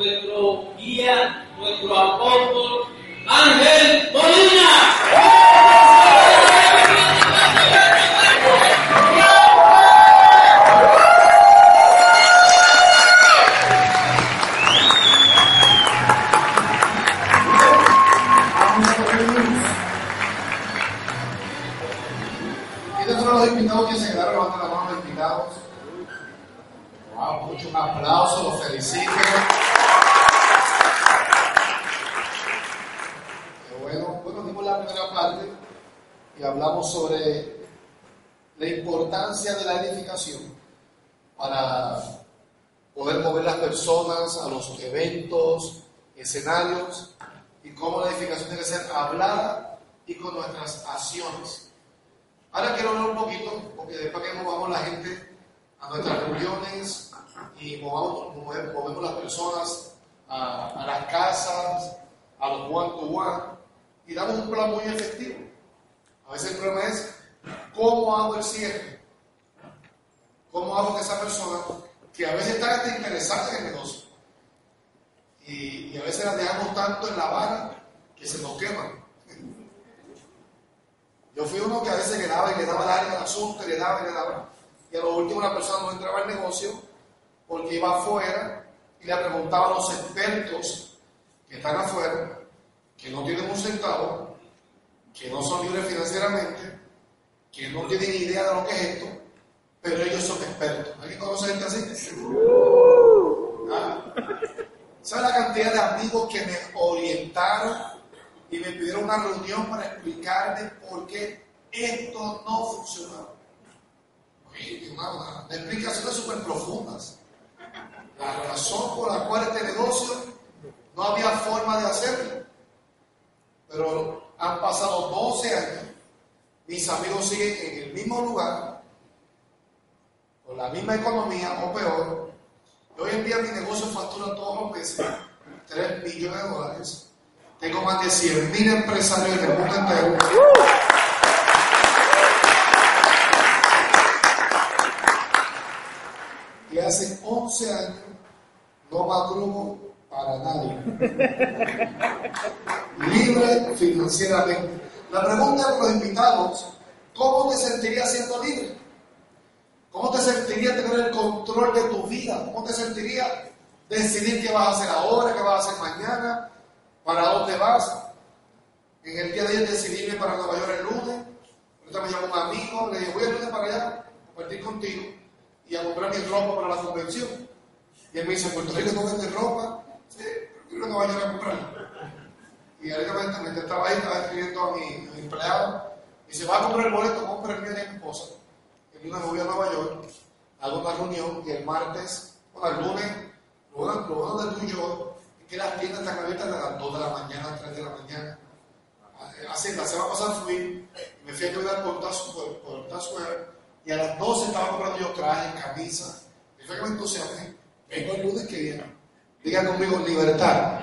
nuestro guía, nuestro apóstol, Ángel no había forma de hacerlo. Pero han pasado 12 años, mis amigos siguen en el mismo lugar, con la misma economía o peor. Hoy en día mi negocio factura todos los meses 3 millones de dólares. Tengo más de 100 mil empresarios en el mundo entero. Y hace 11 años no madrugo para nadie. Libre financieramente. La pregunta de los invitados, ¿cómo te sentirías siendo libre? ¿Cómo te sentirías tener el control de tu vida? ¿Cómo te sentirías decidir qué vas a hacer ahora, qué vas a hacer mañana, para dónde vas? En el día de ayer decidí irme para Nueva York el lunes. Ahorita me llamó un amigo, le dije, voy el lunes para allá, a compartir contigo y a comprar mi ropa para la convención. Y él me dice, ¿en Puerto Rico no vende ropa? Sí, pero quiero ir a York a comprarla. Y ahorita mientras estaba ahí, estaba escribiendo a mi, a empleado. Y dice, va a comprar el boleto, compra el mío de mi esposa. El lunes voy a Nueva York, hago una reunión y el martes, bueno, el lunes, lo bueno de tú y yo es que las tiendas están abiertas a las 2 de la mañana, 3 de la mañana. Así, la semana pasada fui, me fui a cuidar por Square y a las 12 estaba comprando yo trajes, camisas. Y fue que me entusiasmé. Vengo el lunes que viene. Diga conmigo, libertad.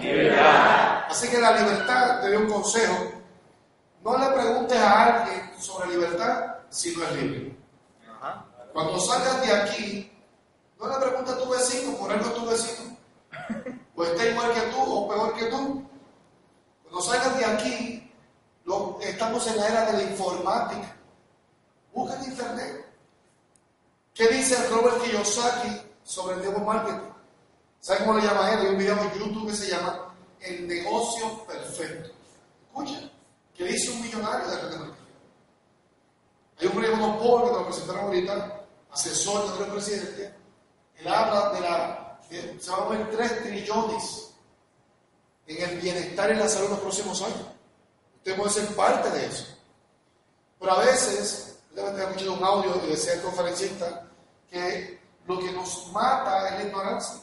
Así que la libertad, te doy un consejo. No le preguntes a alguien sobre libertad si no es libre. Cuando salgas de aquí, no le preguntes a tu vecino, por algo es tu vecino. O está igual que tú o peor que tú. Cuando salgas de aquí, lo- estamos en la era de la informática. Busca en internet. ¿Qué dice Robert Kiyosaki sobre el network marketing? ¿Sabe cómo le llama él? Hay un video en YouTube que se llama El negocio perfecto. Escucha, ¿qué dice un millonario de de mercadeo? Hay un Paul que nos presentaron ahorita, asesor del presidente. Él habla de la. de- se van a mover 3 trillones en el bienestar y la salud en los próximos años. Usted puede ser parte de eso. Pero a veces, debe tener escuchado un audio decía el conferencista que lo que nos mata es la ignorancia.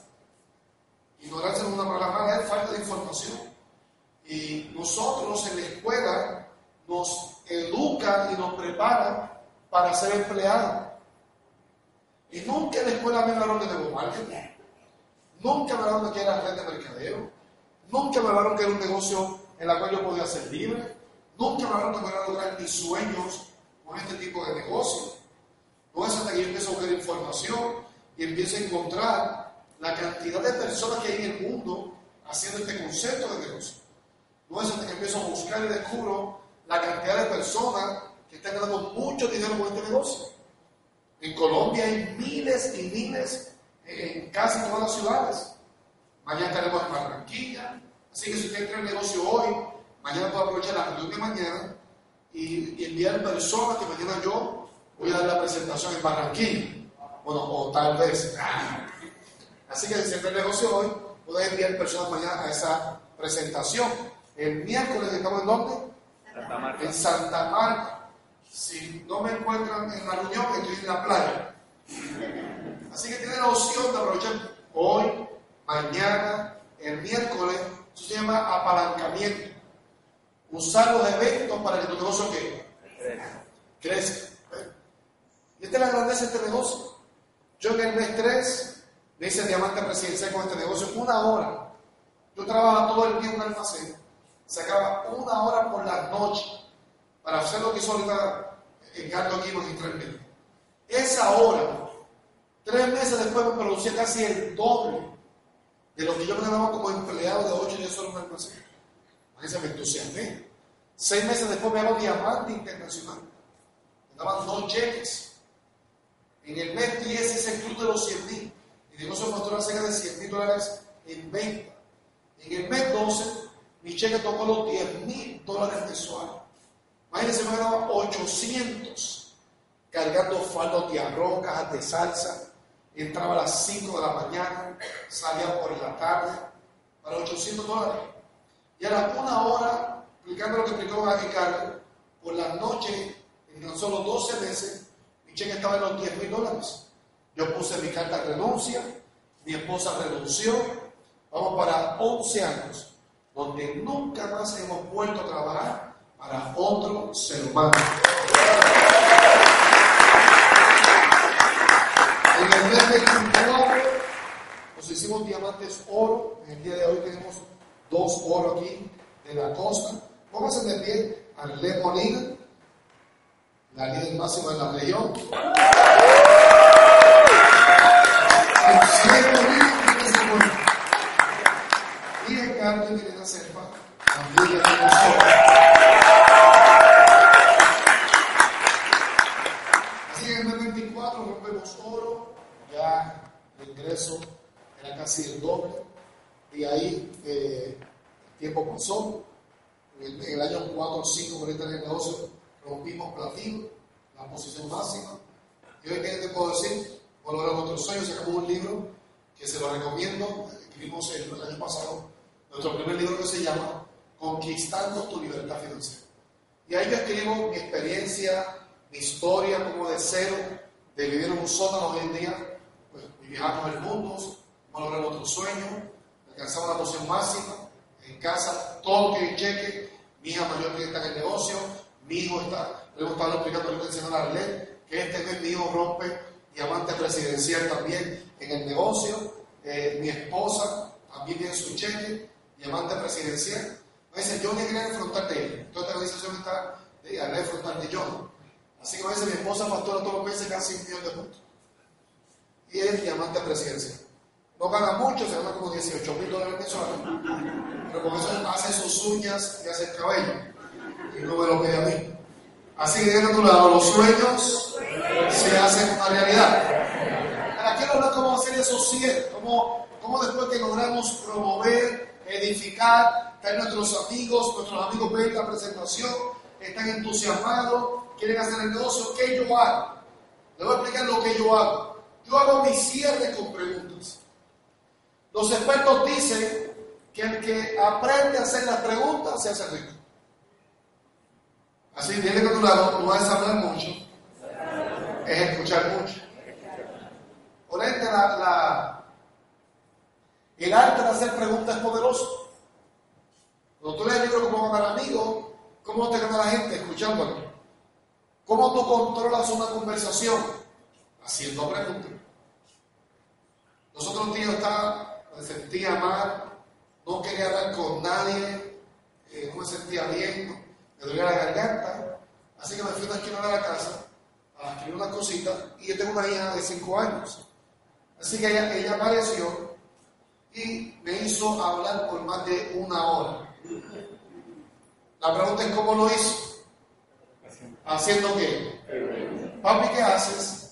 Ignorancia no es una palabra mala, es falta de información. Y nosotros en la escuela nos educan y nos preparan para ser empleados. Y nunca en la escuela me hablaron de nuevo marketing. Nunca me hablaron de que era red de mercadeo. Nunca me hablaron que era un negocio en la cual yo podía ser libre. Nunca me hablaron que podía lograr mis sueños con este tipo de negocio. No es hasta que empiezo a buscar información y empiezo a encontrar la cantidad de personas que hay en el mundo haciendo este concepto de negocio. No es que empiezo a buscar y descubro la cantidad de personas que están ganando mucho dinero con este negocio. En Colombia hay miles y miles en casi todas las ciudades. Mañana estaremos en Barranquilla. Así que si usted entra en el negocio hoy, mañana puede aprovechar la reunión de mañana y, y enviar personas que mañana yo voy a dar la presentación en Barranquilla. Bueno, o tal vez. Así que si el negocio hoy, puede enviar personas mañana a esa presentación. El miércoles estamos en dónde? Santa Marta. En Santa Marta. Si no me encuentran en la reunión, estoy en la playa. Así que tiene la opción de aprovechar hoy, mañana, el miércoles. Eso se llama apalancamiento. Usar los eventos para que tu negocio crezca. Y esta es la grandeza de este negocio. Yo en el mes 3 me hice diamante presidencial con este negocio una hora. Yo trabajaba todo el día en un almacén. Sacaba una hora por la noche para hacer lo que hizo ahorita en Gato aquí magistralmente. Esa hora, tres meses después me producía casi el doble de lo que yo me ganaba como empleado de 8 días solo en un almacén. Imagínense, me entusiasmé. Seis meses después me hago diamante internacional. Me daban dos cheques. En el mes 10 es el club de los 100 mil. Mi negocio pastoral cerca de 100 mil dólares en venta. En el mes 12, mi cheque tocó los 10 mil dólares mensuales. Imagínense, me ganaba 800 cargando faldos de arroz, cajas de salsa. Entraba a las 5 de la mañana, salía por la tarde, para 800 dólares. Y era una hora, explicando lo que explicó a Ricardo, por la noche, en tan solo 12 meses, mi cheque estaba en los 10 mil dólares. Yo puse mi carta de renuncia, mi esposa renunció, vamos para 11 años, donde nunca más hemos vuelto a trabajar para otro ser humano. En el mes 24 nos hicimos diamantes oro. En el día de hoy tenemos dos oro aquí de la costa. Pónganse de pie a Arlene Molina, la líder máxima de la región. Arlene Molina, que se muere. Y el cambio que la cepa, también ya. Así que en el mes 24 rompemos oro, ya el ingreso era casi el doble, y ahí eh, el tiempo pasó. En el, año 4 o 5 por el negocio rompimos platino, la posición máxima. Y hoy, ¿qué te puedo decir? Por lograr nuestros sueños, sacamos un libro que se lo recomiendo. Escribimos el, el año pasado nuestro primer libro que se llama Conquistando tu libertad financiera. Y ahí yo escribo mi experiencia, mi historia como de cero, de vivir en un sótano hoy en día, pues viajamos el mundo, hemos logrado nuestros sueños, alcanzamos la posición máxima, en casa, todo que cheque, mi hija mayor que está en el negocio, mi hijo está, le hemos estado explicando lo que enseñó a Arlene, que este mes mi hijo rompe diamante presidencial también en el negocio, eh, mi esposa también tiene su cheque, diamante presidencial. Me dice, yo ni quería enfrentar de él. Toda esta organización está de a enfrentar de yo. Así que me dice, mi esposa factura todos los meses casi un millón de puntos. Y él diamante presidencial. No gana mucho, se gana como 18 mil dólares mensuales. Pero con eso hace sus uñas y hace el cabello. Y no me lo pide a mí. Así que de tu lado, los sueños se hacen una realidad. Ahora quiero hablar cómo hacer esos 100, cómo, cómo después que logramos promover, edificar, traer nuestros amigos, nuestros amigos ven la presentación, están entusiasmados, quieren hacer el negocio, ¿qué yo hago? Les voy a explicar lo que yo hago. Yo hago mi cierre con preguntas. Los expertos dicen que el que aprende a hacer las preguntas se hace rico. Así, tiene que tu lado, no vas a hablar mucho, es escuchar mucho. Por ende, la, la, el arte de hacer preguntas es poderoso. Cuando tú lees el libro Cómo ganar amigos, ¿cómo te gana la gente? Escuchándolo. ¿Cómo tú controlas una conversación? Haciendo preguntas. Los otros días estaba, me sentía mal, no quería hablar con nadie, eh, no me sentía bien, me dolía la garganta, así que me fui a una esquina de la casa a escribir una cosita y yo tengo una hija de 5 años. Así que ella, ella apareció y me hizo hablar por más de una hora. La pregunta es cómo lo hizo. ¿Haciendo qué? Papi, ¿qué haces?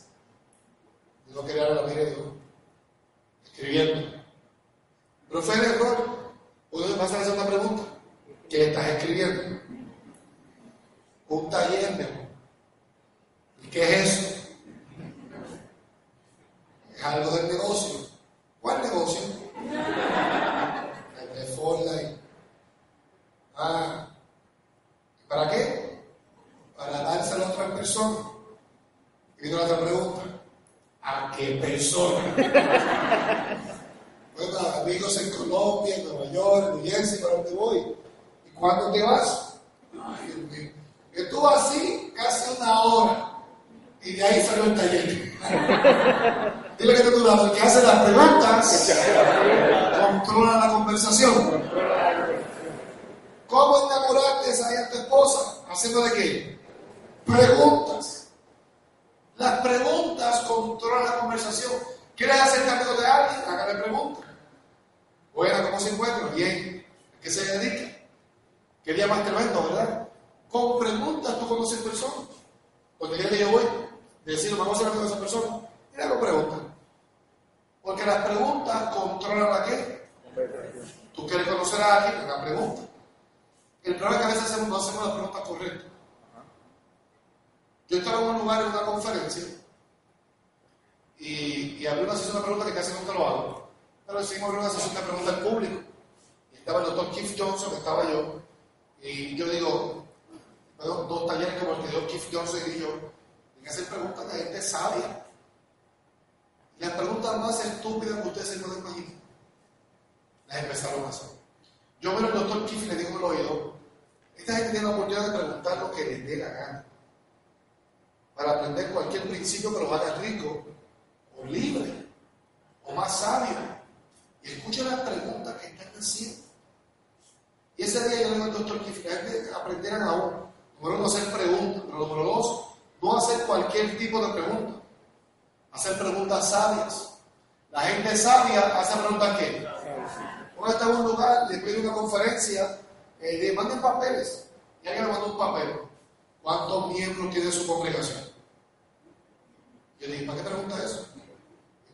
Que. Para aprender cualquier principio que los haga rico, o libre, o más sabio. Y escuchen las preguntas que están haciendo. Y ese día yo le al doctor la gente aprendieran. Número uno, hacer preguntas. Pero número dos, no hacer cualquier tipo de pregunta. Hacer preguntas sabias. La gente sabia hace preguntas qué? Uno está en un lugar, le pide una conferencia, eh, le manden papeles. Y alguien le manda un papel. ¿Cuántos miembros tiene su congregación? Yo le dije, ¿para qué pregunta eso?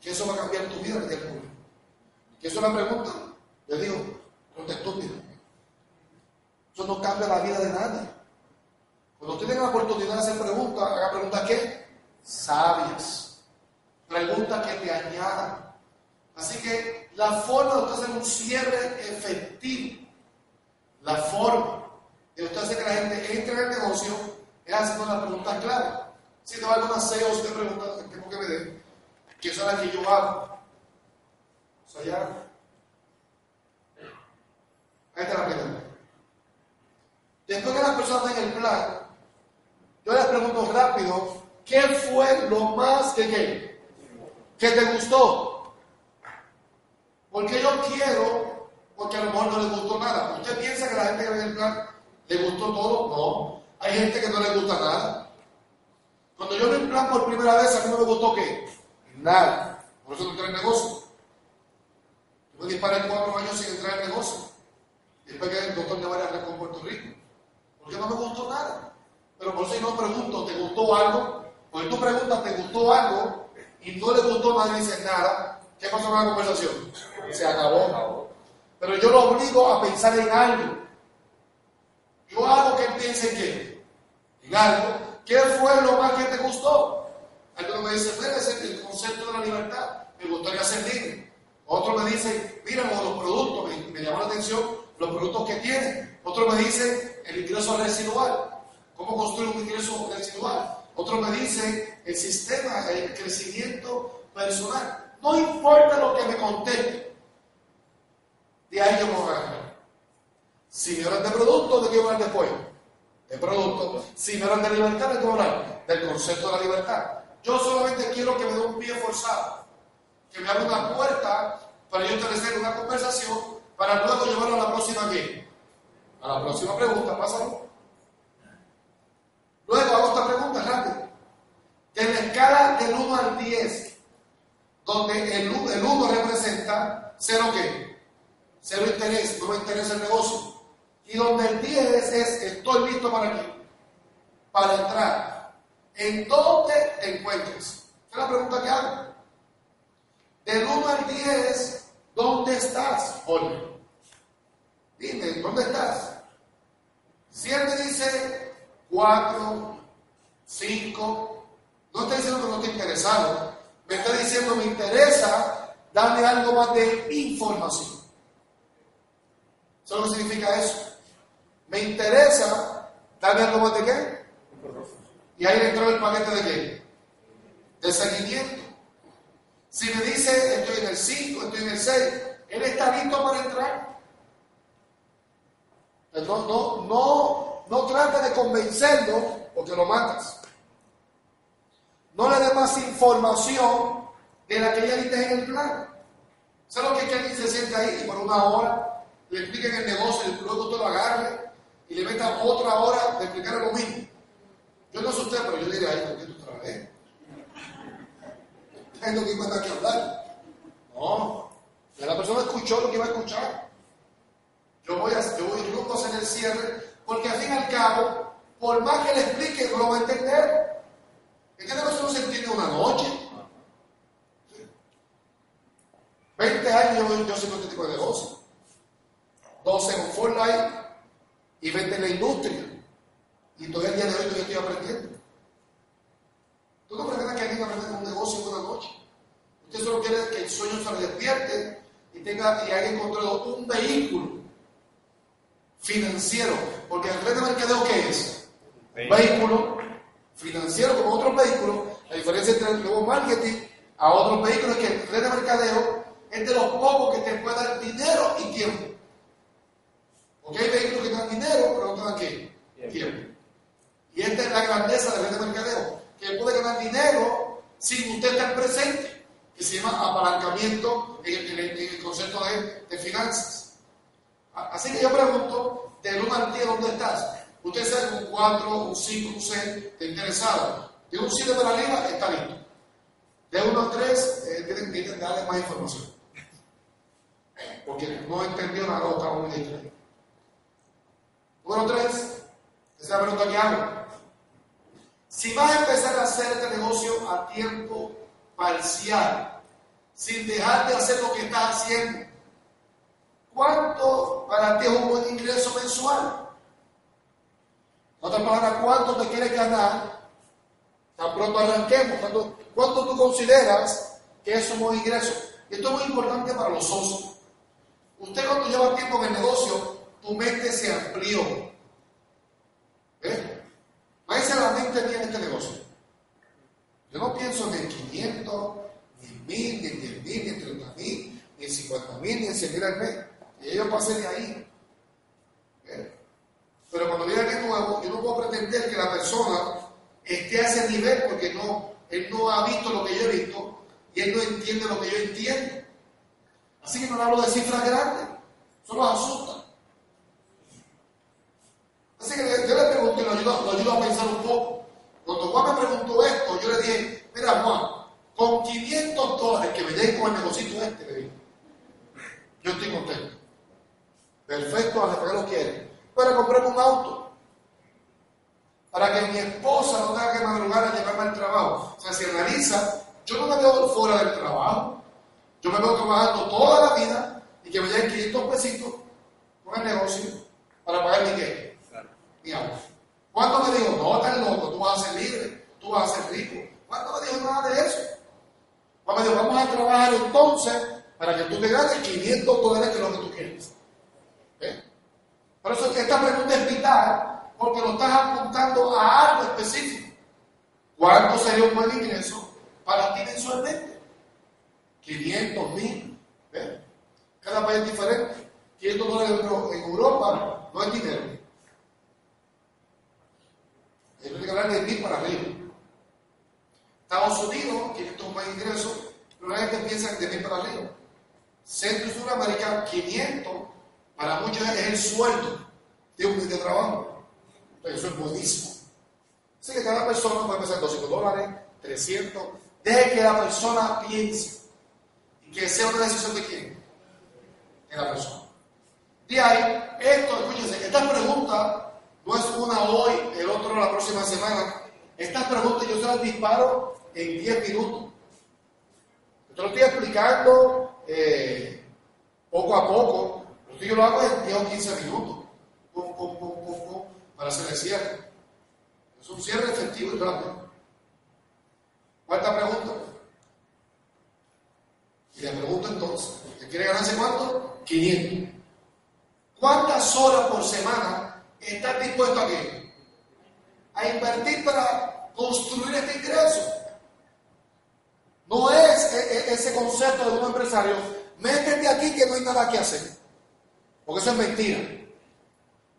Que eso va a cambiar tu vida, le dije ¿Que eso es la pregunta? Le digo, pregunta estúpida. Eso no cambia la vida de nadie. Cuando usted tenga la oportunidad de hacer preguntas, haga preguntas ¿qué? Sabias. Preguntas que te añadan. Así que la forma de usted hacer un cierre efectivo, la forma de usted hacer que la gente entre en el negocio es haciendo las preguntas clave. Si tengo algunas seis o siete preguntas que tengo que den, que son las que yo hago. O sea, ya. Ahí está la pregunta. Después que las personas den el plan, yo les pregunto rápido, ¿qué fue lo más que qué? ¿Que te gustó? Porque yo quiero, porque a lo mejor no les gustó nada. ¿Usted piensa que la gente que ve el plan le gustó todo? No. Hay gente que no le gusta nada. Cuando yo el plan por primera vez, a mí no me gustó qué? Nada. Por eso no entré en negocio. Yo me disparé cuatro años sin entrar en negocio. Y después que el doctor de varias con Puerto Rico. Porque no me gustó nada. Pero por eso yo no pregunto, ¿te gustó algo? Porque tú preguntas, ¿te gustó algo? Y no le gustó, nadie dice nada. ¿Qué pasó con la conversación? Se acabó. Pero yo lo obligo a pensar en algo. Yo hago que él piense en algo. ¿Qué fue lo más que te gustó? Algunos me dicen, es el concepto de la libertad. Me gustaría ser libre. Otro me dice, mira, los productos, me, me llamó la atención los productos que tiene. Otro me dice, el ingreso residual. ¿Cómo construir un ingreso residual? Otro me dice el sistema, el crecimiento personal. No importa lo que me conteste. De ahí yo me voy a ganar. Si me hablan de producto, ¿de qué hablar después? De producto. Si me hablan de libertad, ¿de qué hablar? Del concepto de la libertad. Yo solamente quiero que me dé un pie forzado. Que me abra una puerta para yo establecer una conversación para luego llevarlo a la próxima ¿qué? A la próxima pregunta, pásalo. Luego hago esta pregunta rápido. En la escala del 1 al 10, donde el, 1 representa cero qué? Cero interés, no me interesa el negocio. Y donde el 10 es, estoy listo para qué? Para entrar. ¿En dónde te encuentres? Esa es la pregunta que hago. Del 1 al 10, ¿dónde estás hoy? Dime, ¿dónde estás? Si él me dice 4, 5, no está diciendo que no estoy interesado, me está diciendo me interesa darle algo más de información. ¿Sabes lo que significa eso? Me interesa darle algo más de qué? Y ahí entró el paquete de qué? De seguimiento. Si me dice estoy en el 5, estoy en el 6, él está listo para entrar. No, no, no, no trata de convencerlo porque lo matas. No le dé más información de la que ya viste en el plan. ¿Sabes lo que es que alguien se sienta ahí y por una hora le expliquen el negocio y luego usted lo agarre y le meta otra hora de explicar lo mismo? Yo no sé usted, pero yo diría, ahí, ¿por qué tú trabajas? Es lo que iba a que hablar. No, ya la persona escuchó lo que iba a escuchar. Yo voy a, yo voy a hacer el cierre, porque al fin y al cabo, por más que le explique, no lo va a entender. Que negocio no se entiende una noche. 20 años yo, yo soy este tipo de negocio. 12 en Fortnite y 20 en la industria. Y todavía el día de hoy yo estoy aprendiendo. Tú no pretendes que alguien aprenda un negocio en una noche. Usted solo quiere que el sueño se despierte y tenga y haya encontrado un vehículo financiero. Porque el red de mercadeo, ¿qué es? Un vehículo financiero como otros vehículos. La diferencia entre el nuevo marketing a otros vehículos es que el red de mercadeo es de los pocos que te puede dar dinero y tiempo. Porque hay vehículos que dan dinero, pero no dan qué? Tiempo. Y esta es la grandeza de mercadeo, que puede ganar dinero sin usted estar presente, que se llama apalancamiento en el, concepto de, de, finanzas. Así que yo pregunto, del 1 al 10, ¿dónde estás? Usted sabe un 4, un 5, un 6, está interesado. De un 7 para arriba, está listo. De 1 a 3, eh, tienen que darle más información. Porque no entendió nada acabamos de decir. Número 3, esa es la pregunta que hago. Si vas a empezar a hacer este negocio a tiempo parcial, sin dejar de hacer lo que estás haciendo, ¿cuánto para ti es un buen ingreso mensual? otra palabra, ¿cuánto te quieres ganar? Tan pronto arranquemos. ¿Cuánto, tú consideras que es un buen ingreso? Esto es muy importante para los socios. Usted cuando lleva tiempo en el negocio, tu mente se amplió. ¿Eh? Váyase a la mente mía en este negocio. Yo no pienso en 500, ni en 1000, ni en 10 mil, ni en 30 mil, ni en 50 mil, ni en 100 mil al mes. Y yo pasé de ahí. ¿Eh? Pero cuando viene alguien nuevo, yo no puedo pretender que la persona esté a ese nivel porque no, él no ha visto lo que yo he visto y él no entiende lo que yo entiendo. Así que no hablo de cifras grandes, solo asusta. Así que yo le pregunté, lo ayudo, lo ayudo a pensar un poco. Cuando Juan me preguntó esto, yo le dije, mira Juan, con 500 dólares que me den con el negocito este, le dije, yo estoy contento. Perfecto, a que lo quiere para comprar un auto. Para que mi esposa no tenga que madrugar a llevarme al trabajo. O sea, si analiza, yo no me veo fuera del trabajo. Yo me veo trabajando toda la vida y que me den 500 pesitos con el negocio para pagar mi qué. ¿Cuánto me dijo? No, estás loco, tú vas a ser libre, tú vas a ser rico. ¿Cuánto me dijo nada de eso? Me dijo, vamos a trabajar entonces para que tú te ganes 500 dólares que es lo que tú quieres. ¿Eh? Por eso esta pregunta es vital, porque lo estás apuntando a algo específico. ¿Cuánto sería un buen ingreso para ti mensualmente? 500 mil. Cada país es diferente. 500 dólares en Europa no es dinero. Que ganar de mil para arriba. Estados Unidos, 500 más ingresos, pero la gente piensa de mil para arriba. Centro y Sudamérica, 500 para muchos es el sueldo de un de trabajo. eso es buenísimo. Así que cada persona puede empezar 200 dólares, 300. Deje que la persona piense y que sea una decisión de quién? en la persona. De ahí, esto, escúchense, esta pregunta no es una hoy, el otro la próxima semana. Estas preguntas yo se las disparo en 10 minutos. Yo lo estoy explicando eh, poco a poco. Que yo lo hago en 10 o 15 minutos. Pum, pum, pum, para hacer el cierre. Es un cierre efectivo y rápido. Cuarta pregunta. Y le pregunto entonces, ¿usted quiere ganarse cuánto? 500. ¿Cuántas horas por semana estás dispuesto a qué? A invertir para construir este ingreso. No es e, e, ese concepto de un empresario, métete aquí que no hay nada que hacer. Porque eso es mentira.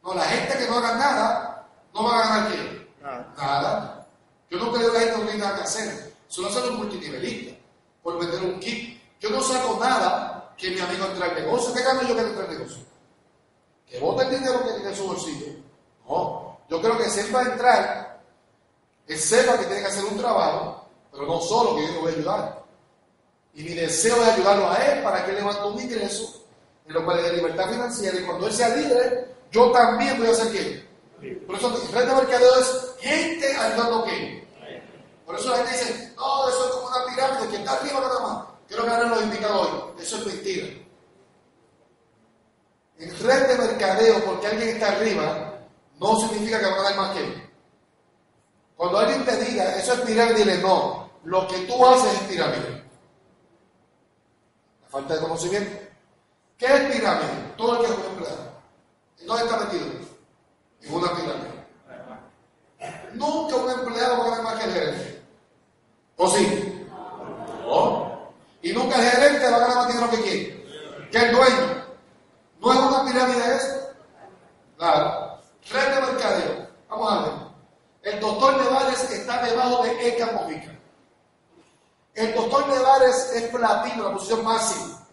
No, la gente que no haga nada, no va a ganar qué? Nada. Yo no creo que la gente no tenga nada que hacer. Solo son los multinivelistas por vender un kit. Yo no saco nada que mi amigo entre al negocio. ¿Qué gano yo que entre al negocio? Que vote el dinero que tiene en su bolsillo. No. Yo creo que si él va a entrar, él sepa que tiene que hacer un trabajo pero no solo que yo lo voy a ayudar. Y mi deseo es ayudarlo a él para que él levante un ingreso en lo cual es de libertad financiera. Y cuando él sea libre, yo también voy a ser qué. Por eso el de mercadeo es gente ayudando qué. Por eso la gente dice, no, eso es como una pirámide que está arriba nada más. Quiero ganar los invitados hoy. Eso es mentira. En red de mercadeo, porque alguien está arriba, no significa que va a ganar más que él. Cuando alguien te diga, eso es pirámide, dile no. Lo que tú haces es pirámide. La falta de conocimiento. ¿Qué es pirámide? Todo el que es un empleado. ¿En dónde está metido? En una pirámide. Nunca un empleado va a ganar más que el gerente. ¿O sí? No. Y nunca el gerente va a ganar más dinero que quién. Que el dueño. ¿No es una pirámide eso? Claro. Red de mercadeo. Vamos a ver. El doctor Nevares está debajo de Eka Mojica. El doctor Nevares es platino, la posición máxima.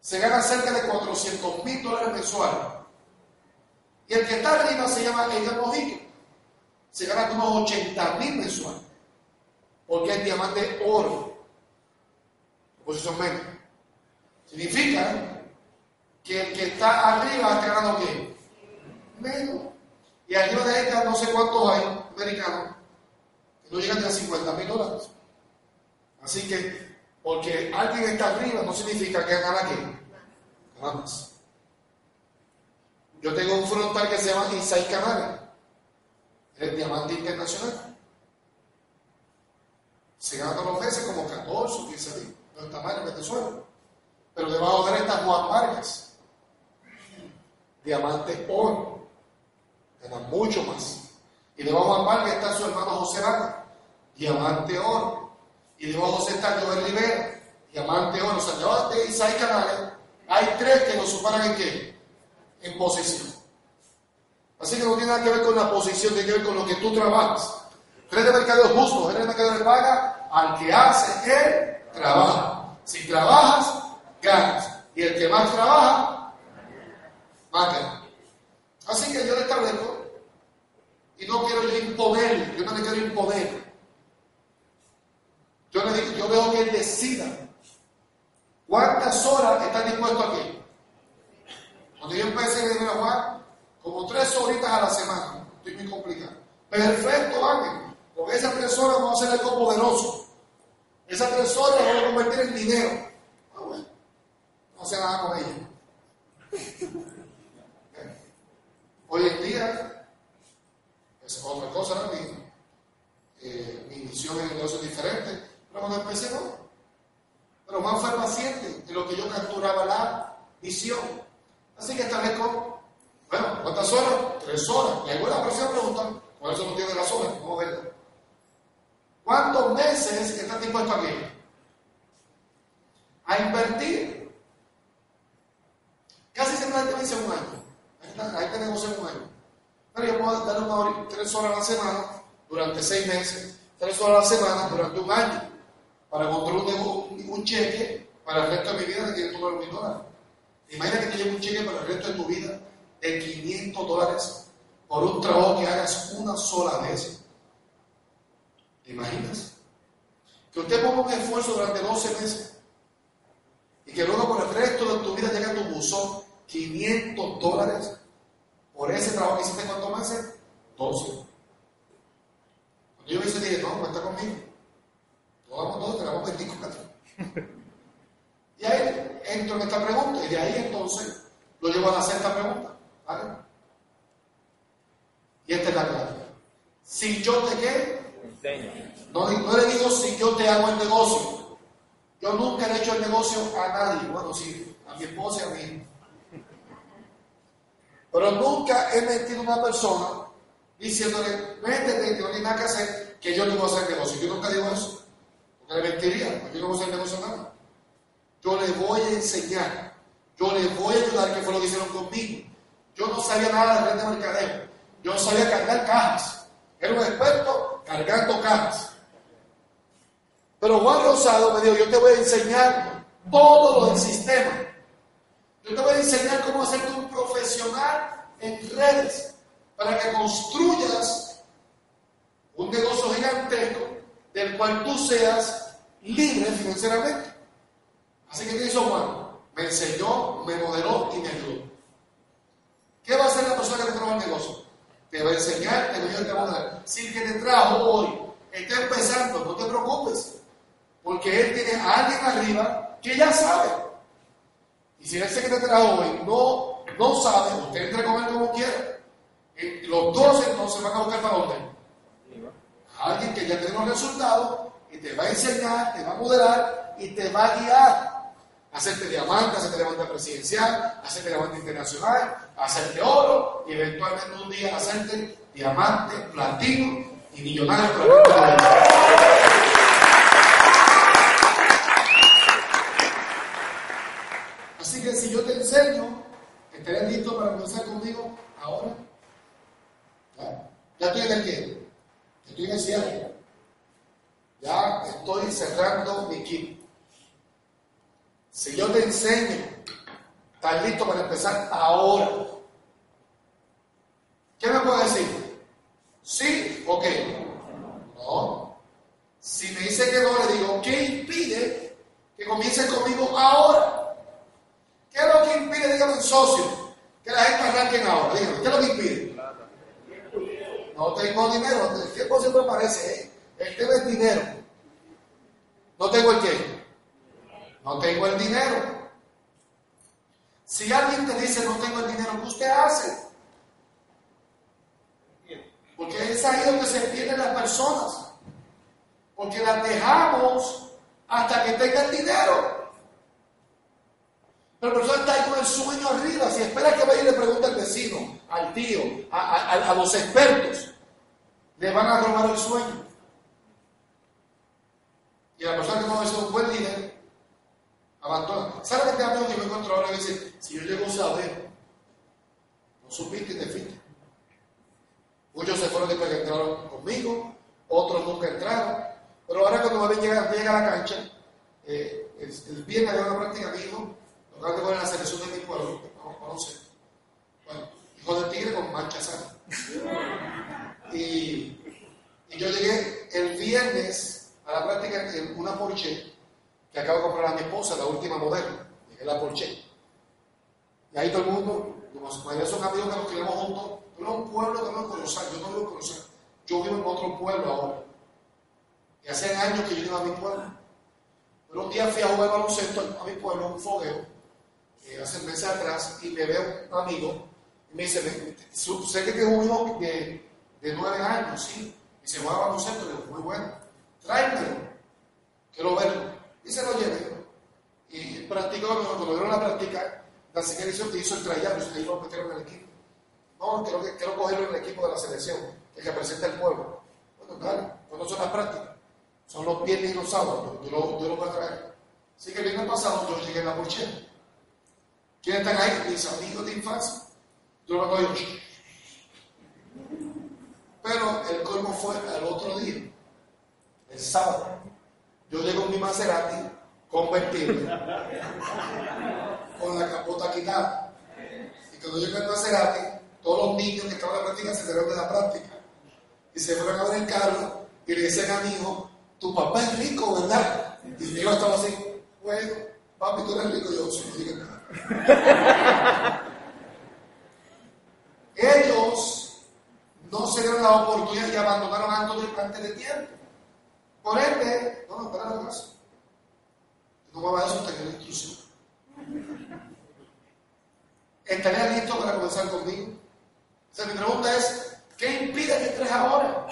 Se gana cerca de 400 mil dólares mensuales. Y el que está arriba se llama Eka Mojica. Se gana unos 80 mil mensuales. Porque es diamante oro. Posición menos. Significa que el que está arriba está ganando qué? Menos. Y arriba de esta no sé cuántos hay americanos que no llegan a 50 mil dólares. Así que, porque alguien está arriba no significa que gana aquí. Nada más. Yo tengo un frontal que se llama Isai Canales, el diamante internacional. Se gana todos los meses como 14 o 15 mil. No está mal en Venezuela. Pero debajo de él está Juan Vargas, diamante oro mucho más. Y debajo de Vargas está su hermano José Vaca, diamante oro. Y debajo de está Joel Rivera, diamante oro. O sea, debajo de Isai Canales hay tres que nos superan en qué? En posición. Así que no tiene nada que ver con la posición, tiene que ver con lo que tú trabajas. Red de mercadeo justo, red de mercadeo le paga al que hace el trabajo. Si trabajas, ganas. Y el que más trabaja, Así que yo le establezco, y no quiero yo imponer, yo no le quiero imponer. Yo le digo, yo veo que él decida cuántas horas está dispuesto aquí. Cuando yo empecé, a Juan, como tres horitas a la semana. Estoy muy complicado. Perfecto, Ángel. Con esas tres horas vamos a hacer algo poderoso. Esas tres horas vamos a convertir en dinero. Ah. No hace nada con ella. Hoy en día es otra cosa, mi, eh, mi misión en el es diferente, pero cuando empecé no. Pero más fue paciente de lo que yo capturaba la visión. Así que establezco, bueno, ¿cuántas horas? Tres horas. Y alguna próxima pregunta, por eso no tiene las horas, vamos verlo. ¿Cuántos meses estás dispuesto a? A invertir. Casi siempre la gente dice un año ahí tenemos un año. Pero yo puedo dar una hora, tres horas a la semana durante seis meses, tres horas a la semana durante un año, para construir un, un, cheque para el resto de mi vida de 500 mil dólares. Imagínate que lleve un cheque para el resto de tu vida de 500 dólares por un trabajo que hagas una sola vez. ¿Te imaginas? Que usted ponga un esfuerzo durante 12 meses y que luego por el resto de tu vida llega a tu buzón 500 dólares por ese trabajo que hiciste cuántos meses? 12. Cuando yo me hice dije, no, cuenta conmigo. Todos todos, tenemos 24. y ahí entro en esta pregunta y de ahí entonces lo llevo a la sexta pregunta. ¿Vale? Y esta es la clave. Si yo te qué? No, no le digo si yo te hago el negocio. Yo nunca he hecho el negocio a nadie. Bueno, sí, a mi esposa y a mi hijo. Pero nunca he metido a una persona diciéndole, métete, que no hay nada que hacer, que yo te voy a hacer negocio. Yo nunca digo eso. Porque le mentiría, yo no voy a hacer negocio nada. Yo le voy a enseñar. Yo le voy a ayudar, que fue lo que hicieron conmigo. Yo no sabía nada de red de mercadeo. Yo no sabía cargar cajas. Era un experto cargando cajas. Pero Juan Rosado me dijo, yo te voy a enseñar todo lo del sistema. Yo te voy a enseñar cómo hacerte un profesional en redes para que construyas un negocio gigantesco del cual tú seas libre financieramente. Así que ¿qué hizo Juan? Me enseñó, me modeló y me ayudó. ¿Qué va a hacer la persona que te trajo el negocio? Te va a enseñar, te va a ayudar, te va a modelar. Si el que te trajo hoy está empezando, no te preocupes, porque él tiene a alguien arriba que ya sabe. Y si te trajo hoy no, no sabe, usted entra con él como quiera. Los dos entonces van a buscar para dónde. alguien que ya tiene los resultados y te va a enseñar, te va a modelar y te va a guiar. Hacerte diamante, hacerte diamante presidencial, hacerte diamante internacional, hacerte oro y eventualmente un día hacerte diamante, platino y millonario Así que si yo te enseño, ¿estarías listo para comenzar conmigo ahora? ¿Ya? ¿Ya estoy en el qué? Estoy en el cierre. Ya estoy cerrando mi kit. Si yo te enseño, ¿estás listo para empezar ahora? ¿Qué me puede decir? ¿Sí o qué? No. Si me dice que no, le digo, ¿qué impide que comience conmigo ahora? ¿Qué es lo que impide, dígame, socio, que la gente arranque ahora? Dígame, ¿qué es lo que impide? No tengo dinero, el tiempo siempre aparece, ¿eh? El tema es dinero. No tengo el qué. No tengo el dinero. Si alguien te dice no tengo el dinero, ¿qué usted hace? Porque es ahí donde se pierden las personas. Porque las dejamos hasta que tengan dinero. Pero la persona está ahí con el sueño arriba. Si espera que vaya y le pregunte al vecino, al tío, a, a los expertos, le van a robar el sueño. Y la persona que no es un buen líder, abandona. ¿Sabe qué amigo que me encuentro ahora que dice, si yo llego a saber, no supiste y te fuiste? Muchos se fueron después que entraron conmigo, otros nunca entraron, pero ahora cuando me llega, llega a la cancha, eh, el, el viernes de una práctica mi hijo, lo que poner la selección de pueblo, vamos a conocer. Bueno, hijo del tigre con mancha sana. Y, y yo llegué el viernes a la práctica en una Porsche que acabo de comprar a mi esposa, la última modelo, llegué la Porsche. Y ahí todo el mundo, como son amigos que nos criamos juntos, pero es un pueblo que no conocer, yo no lo conocer. Yo vivo en otro pueblo ahora. Y hace años que yo iba a mi pueblo. Pero un día fui a jugar baloncesto a mi pueblo, un fogueo, eh, hace meses atrás, y me veo un amigo, y me dice, sé que tengo un hijo de, de nueve años, sí, y se juega baloncesto, le digo, muy bueno, tráemelo, quiero verlo. Y se lo llevé. Y practicó, cuando dieron la práctica, la selección que hizo el trayado, y ahí lo metieron en el equipo. No, quiero, quiero cogerlo en el equipo de la selección, el que presenta el pueblo. Bueno, dale, cuando son las prácticas. Son los viernes y los sábados, yo, lo, yo lo voy a traer. Así que el viernes pasado yo llegué a la porchera. ¿Quiénes están ahí? Mis amigos de infancia. Yo lo cojo Pero el colmo fue al otro día, el sábado. Yo llego en mi Maserati convertible, con la capota quitada. Y cuando llego en Maserati, todos los niños que estaban en la práctica se enteraron de la práctica. Y se fueron a ver el carro y le dicen a mi hijo, tu papá es rico, ¿verdad? Y mi hijo estaba así, bueno, papi, tú eres rico, yo sí, no. Ellos no se dieron la oportunidad y abandonaron antes de, antes de tiempo. Por ende, no, no, espera la casa. No me va a eso hasta que instrucción. ¿Estaría listo para comenzar conmigo? O sea, mi pregunta es, ¿qué impide que entres ahora?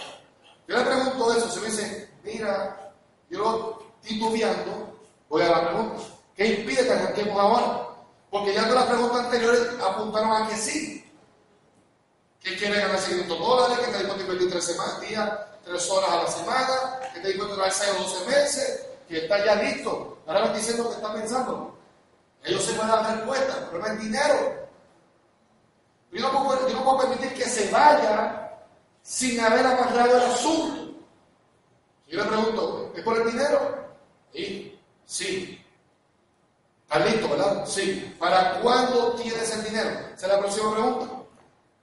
Yo le pregunto eso, se me dice, mira, yo titubeando, voy a la pregunta, ¿qué impide que arranquemos ahora? Porque ya todas las preguntas anteriores apuntaron a que sí. ¿Qué quiere ganar 600 dólares? ¿Que está dispuesto a invertir tres semanas, días, tres horas a la semana? ¿Que está dispuesto a dar 6 o 12 meses? ¿Que está ya listo? Ahora me dicen lo que están pensando. Ellos se pueden dar respuesta, pero no es dinero. Yo no, puedo, yo no puedo permitir que se vaya sin haber amarrado el asunto. Yo le pregunto, ¿es por el dinero? Sí, sí. ¿Estás listo, verdad? Sí. ¿Para cuándo tienes el dinero? Esa es la próxima pregunta.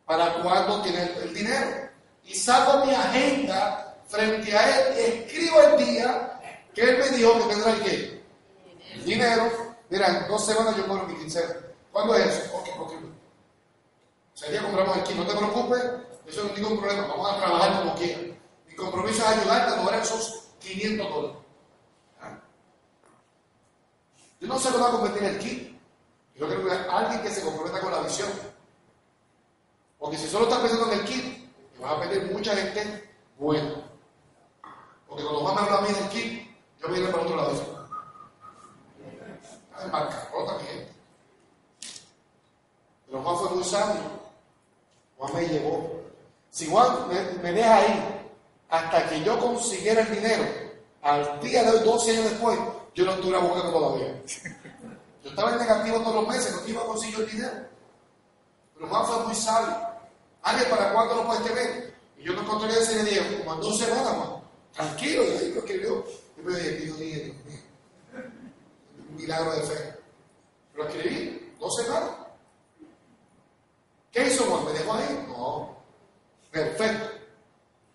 ¿Para cuándo tienes el dinero? Y saco mi agenda frente a él, escribo el día que él me dijo que tendrá el qué? El dinero. Mira, en dos semanas yo cobro mi quincena. ¿Cuándo es eso? Ok, ok. Ese día compramos kit, no te preocupes, eso no tiene un problema, vamos a trabajar como quiera. Mi compromiso es ayudarte a lograr esos 500 dólares. ¿Ah? Yo no sé lo va a convertir en el kit. Yo creo que alguien que se comprometa con la visión. Porque si solo estás pensando en el kit, te vas a perder mucha gente buena. Porque cuando Juan me habla a mí del kit, yo voy a ir para otro lado. Está mi gente. Pero Juan fue muy sabio. Juan me llevó. Si Juan me, deja ahí hasta que yo consiguiera el dinero, al día de hoy, 12 años después, yo no estuviera buscando todavía. Yo estaba en negativo todos los meses, no iba a conseguir el dinero. Pero Juan fue muy sabio. Alguien, ¿para cuándo lo puedes tener? Y yo me encontré ese le dije, como en dos semanas más. Tranquilo, y ahí lo escribió. Y me dije, Dios mío, Dios mío. Un milagro de fe. Lo escribí, dos semanas. ¿Qué hizo Juan? ¿Me dejó ahí? No. Perfecto.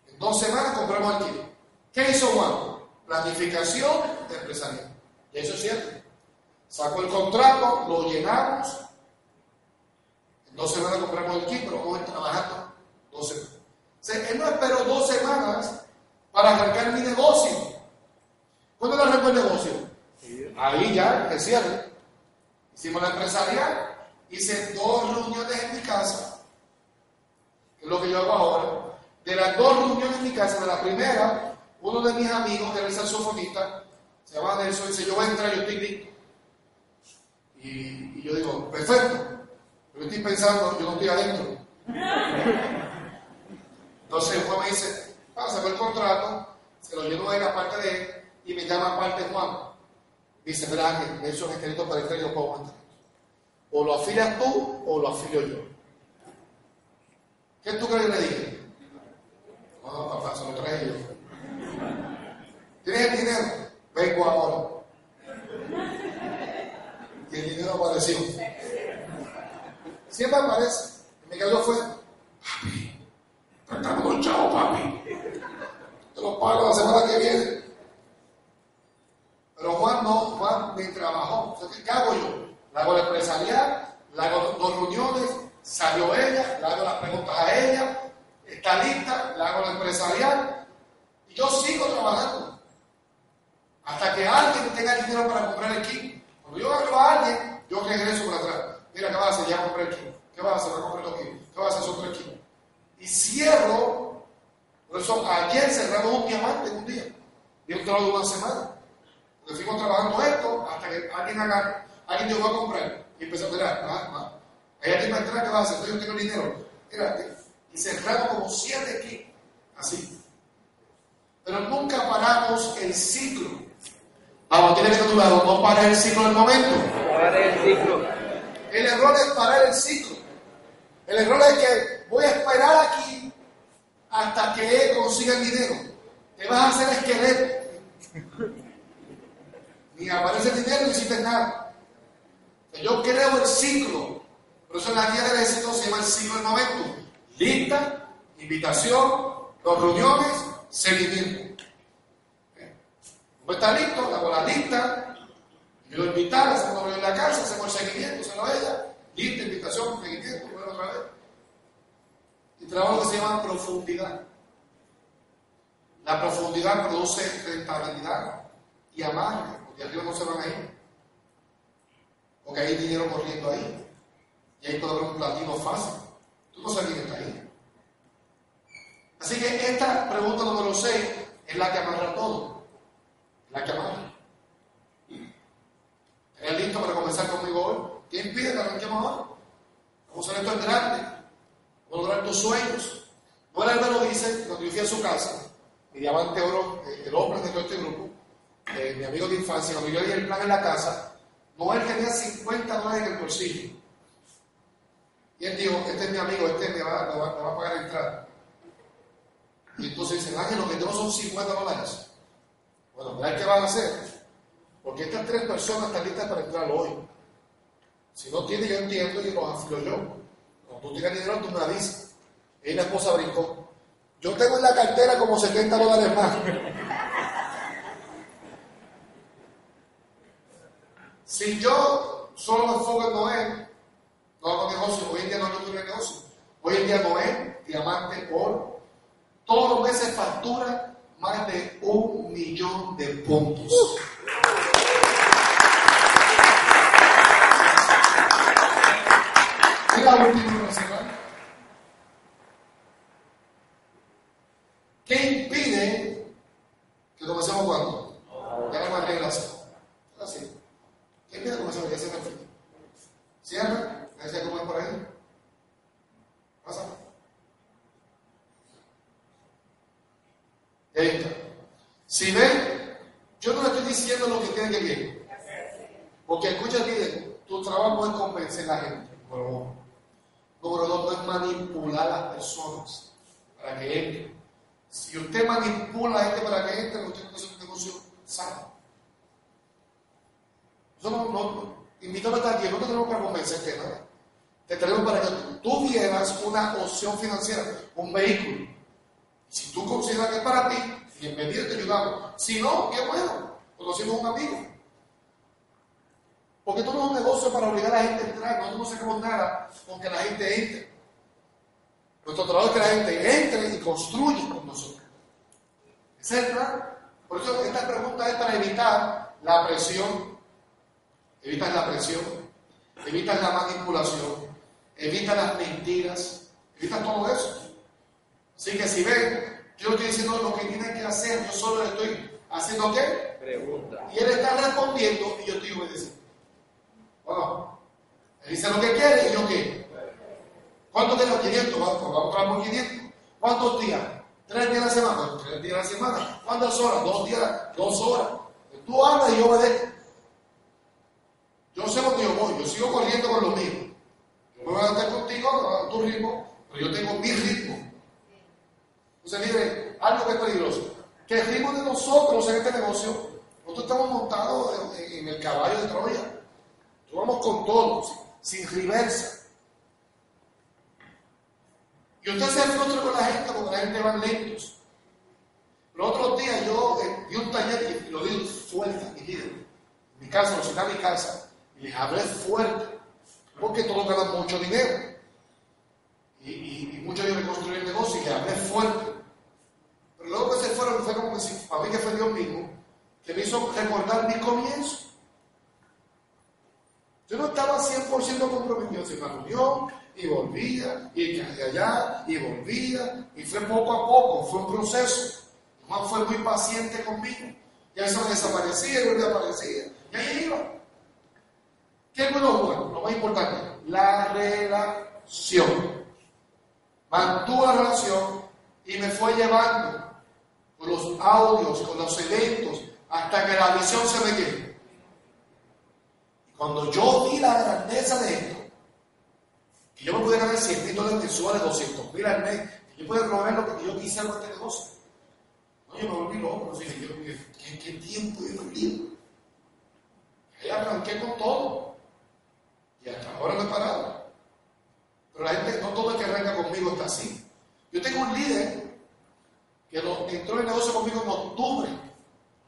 En dos semanas compramos kilo. ¿Qué hizo Juan? Planificación empresarial. Y eso es cierto. Sacó el contrato, lo llenamos Dos semanas compramos el kit, pero vamos a ir trabajando dos semanas. O sea, él no esperó dos semanas para arrancar mi negocio. ¿Cuándo le arrancó el negocio? Ahí ya, el cierre. Hicimos la empresarial, hice dos reuniones en mi casa, que es lo que yo hago ahora. De las dos reuniones en mi casa, de la primera, uno de mis amigos, que era el saxofonista, se llama Nelson, dice, yo voy a entrar, yo estoy listo. Y, y yo digo, perfecto. Yo estoy pensando, yo no estoy adentro. Entonces Juan me dice, ah, sacó el contrato, se lo lleno de la parte de él y me llama aparte Juan. Dice, verá que eso es escrito para el yo puedo entrar. O lo afilias tú o lo afilio yo. ¿Qué tú crees que le dije? No, no, papá, se lo traje yo. ¿Tienes el dinero? Vengo ahora. Y el dinero apareció. Siempre aparece. Me quedó fue, papi, tratando con chavo, papi. Te lo pago la semana que viene. Pero Juan no, Juan me trabajó. ¿qué hago yo? Le hago la empresarial, le hago dos reuniones, salió ella, le hago las preguntas a ella, está lista, le hago la empresarial, y yo sigo trabajando. Hasta que alguien tenga dinero para comprar el kit. Cuando yo hago a alguien, yo regreso por atrás. Mira, ¿qué vas a hacer? Ya compré el kilo. ¿Qué vas a hacer? Voy a comprar dos kilos. ¿Qué vas a hacer? Son tres kilos. Y cierro. Por eso ayer cerramos un diamante un día. Y otro de una semana. Porque fuimos trabajando esto hasta que alguien haga, alguien llegó a comprar. Y empezó a mirar, más, más. Hay alguien va a entrar, ¿qué a hacer? Yo tengo el dinero. Mira, y cerramos como siete kilos. Así. Pero nunca paramos el ciclo. Vamos, tienes a tu lado, no pares el ciclo en el momento. Parar el ciclo. El error es parar el ciclo. El error es que voy a esperar aquí hasta que él consiga el dinero. Te vas a hacer esqueleto. Ni aparece el dinero ni hiciste nada. Yo creo el ciclo. Por eso en la guía del éxito se llama el ciclo del momento. Lista, invitación, dos reuniones, seguimiento. ¿No está listo? Hago la lista. Y lo invitaron, hacemos en la casa, hacemos el seguimiento, se lo ella, lista, invitación, seguimiento, bueno, otra vez. Y trabajo que se llama profundidad. La profundidad produce rentabilidad y amarre, porque arriba no se van a ir. Porque hay dinero corriendo ahí. Y puede haber un platino fácil. Tú no sabes quién está ahí. Así que esta pregunta número 6 es la que amarra todo. La amarra. ¿Estás listo para comenzar conmigo hoy? ¿Qué impide que arranquemos ahora? Vamos a hacer esto en grande. Vamos a lograr tus sueños. Noel lo dice, cuando yo fui a su casa, mi diamante oro, eh, el hombre de todo este grupo, eh, mi amigo de infancia, cuando yo di el plan en la casa, Noel tenía 50 dólares en el bolsillo. Y él dijo, este es mi amigo, este me va, a pagar la entrada. Y entonces dicen, Ángel, lo que tengo son 50 dólares. Bueno, ¿verdad qué van a hacer? Porque estas tres personas están listas para entrar hoy. Si no tiene, yo entiendo y los afilo yo. Cuando tú tienes dinero, tú me avisas. Y la esposa brincó. Yo tengo en la cartera como 70 dólares más. si yo solo me enfoco en Noé, no hago negocio, hoy en día no hago negocio. Hoy en día Noé, diamante, oro, todos los meses factura más de un millón de puntos. Y la última nacional. ¿Qué impide que comencemos cuando? Ya no más reglas. Así. ¿Qué impide que comencemos? Ya se me fue. Cierra. ¿Ya cómo es por ahí? Pasa. Y ahí está. Si ven, yo no le estoy diciendo lo que tiene que ver. Porque escucha bien, tu trabajo es convencer a la gente. Número uno. Número dos, no es manipular a las personas para que entren. Si usted manipula a la gente para que entre, usted no es un negocio sano. Nosotros no, no, invítame a aquí, no te tenemos para convencerte nada. Te tenemos para que tú vieras una opción financiera, un vehículo. Si tú consideras que es para ti, bienvenido, te ayudamos. Si no, qué bueno, conocimos un amigo. Porque esto no es un negocio para obligar a la gente a entrar, nosotros no sacamos nada con que la gente entre. Nuestro trabajo es que la gente entre y construya con nosotros. Ese es el plan. Por eso esta pregunta es para evitar la presión, evitar la presión, evitar la manipulación, evitar las mentiras, evitar todo eso. Así que si ven, yo estoy diciendo lo que tienen que hacer, yo solo le estoy haciendo qué? Pregunta. Y él está respondiendo y yo estoy obedeciendo. Bueno, él dice lo que quiere y yo qué. ¿Cuánto tengo? 500. Vamos, pues vamos a trabajar por 500. ¿Cuántos días? ¿Tres días a la semana? Pues tres días a la semana. ¿Cuántas horas? Dos días, dos horas. Tú hablas y yo obedezco. Yo sé lo que yo voy, yo sigo corriendo con lo mío. Yo me voy a estar contigo a tu ritmo, pero yo tengo mi ritmo. Algo que es peligroso. Que ritmo de nosotros en este negocio, nosotros estamos montados en, el caballo de Troya. Vamos con todos, sin reversa. Y usted se frustra con la gente porque la gente va lentos. Los otros días yo eh, di un taller y lo di fuerte mi líder. En mi casa, lo en mi casa y les hablé fuerte porque todos ganan mucho dinero. Y, y, y muchos de ellos reconstruir el negocio y les hablé fuerte. Pero luego que se fueron como si, para mí que fue Dios mismo, que me hizo recordar mi comienzo. Yo no estaba 100% comprometido, se me reunión y volvía, y allá, y volvía, y fue poco a poco, fue un proceso. Juan fue muy paciente conmigo. Y a veces desaparecía y volvía a. Y ahí iba. ¿Qué es bueno Juan? Lo más importante, la relación. Mantuvo la relación y me fue llevando con los audios, con los eventos, hasta que la visión se me quedó. Cuando yo vi la grandeza de esto, que yo me pude ganar 100 mil dólares mensuales, 200 mil al mes, que yo pude proveer lo que yo quise con este negocio. No, yo me volví loco, no sé, yo, ¿qué, ¿qué, tiempo he perdido? Ahí arranqué con todo. Y hasta ahora no he parado. Pero la gente, no todo el que arranca conmigo está así. Yo tengo un líder que entró en el negocio conmigo en octubre.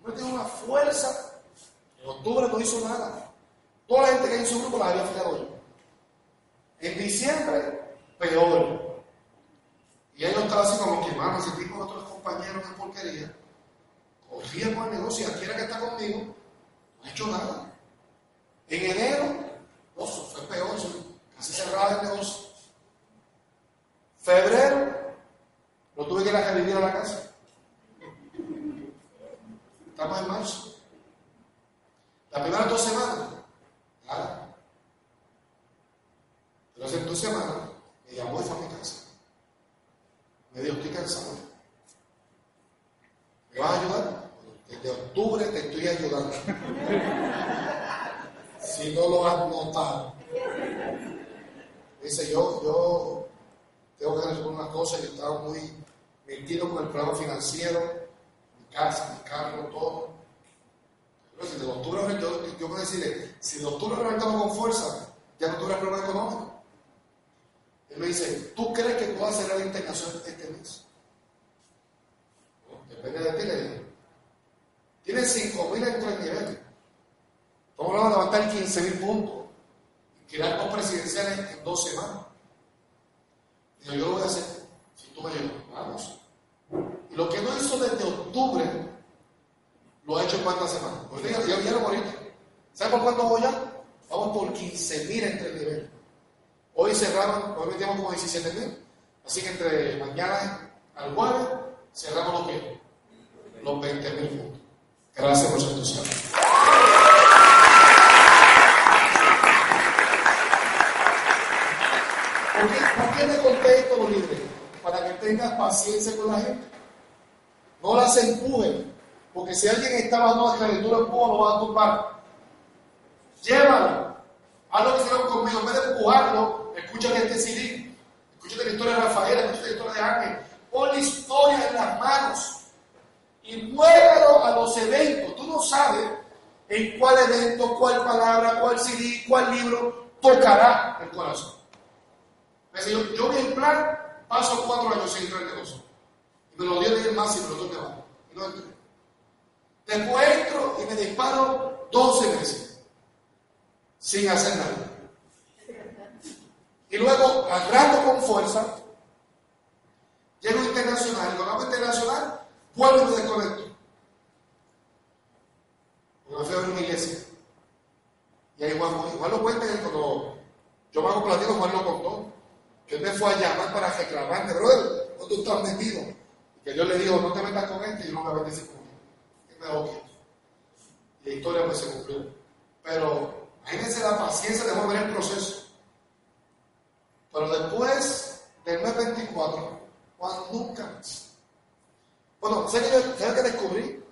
Yo tengo una fuerza en octubre no hizo nada. Toda la gente que hay en su grupo la había fallado yo. En diciembre, peor. Y ellos estaban así como que, hermano, ese tipo de otros compañeros de porquería, corría con el negocio y aquí era que está conmigo, no ha hecho nada. En enero, fue peor, casi cerraba el negocio. Febrero, lo tuve que ir a revivir a la casa. Estamos en marzo. Y disparo 12 meses sin hacer nada. Y luego, agarrando con fuerza, llego internacional. Y cuando internacional, vuelvo y desconecto. Porque me fui a una iglesia. Y ahí Juan, Juan lo cuenta cuando yo me hago platino, Juan lo contó. Que él me fue a llamar para reclamarte, brother, ¿dónde estás metido? Y que Dios le dijo, no te metas con este y yo no me decir con él. Que me oye. Y la historia pues se cumplió. Pero imagínense la paciencia de volver el proceso. Pero después del mes 24, Juan nunca. Bueno, ¿sabes que, que descubrí?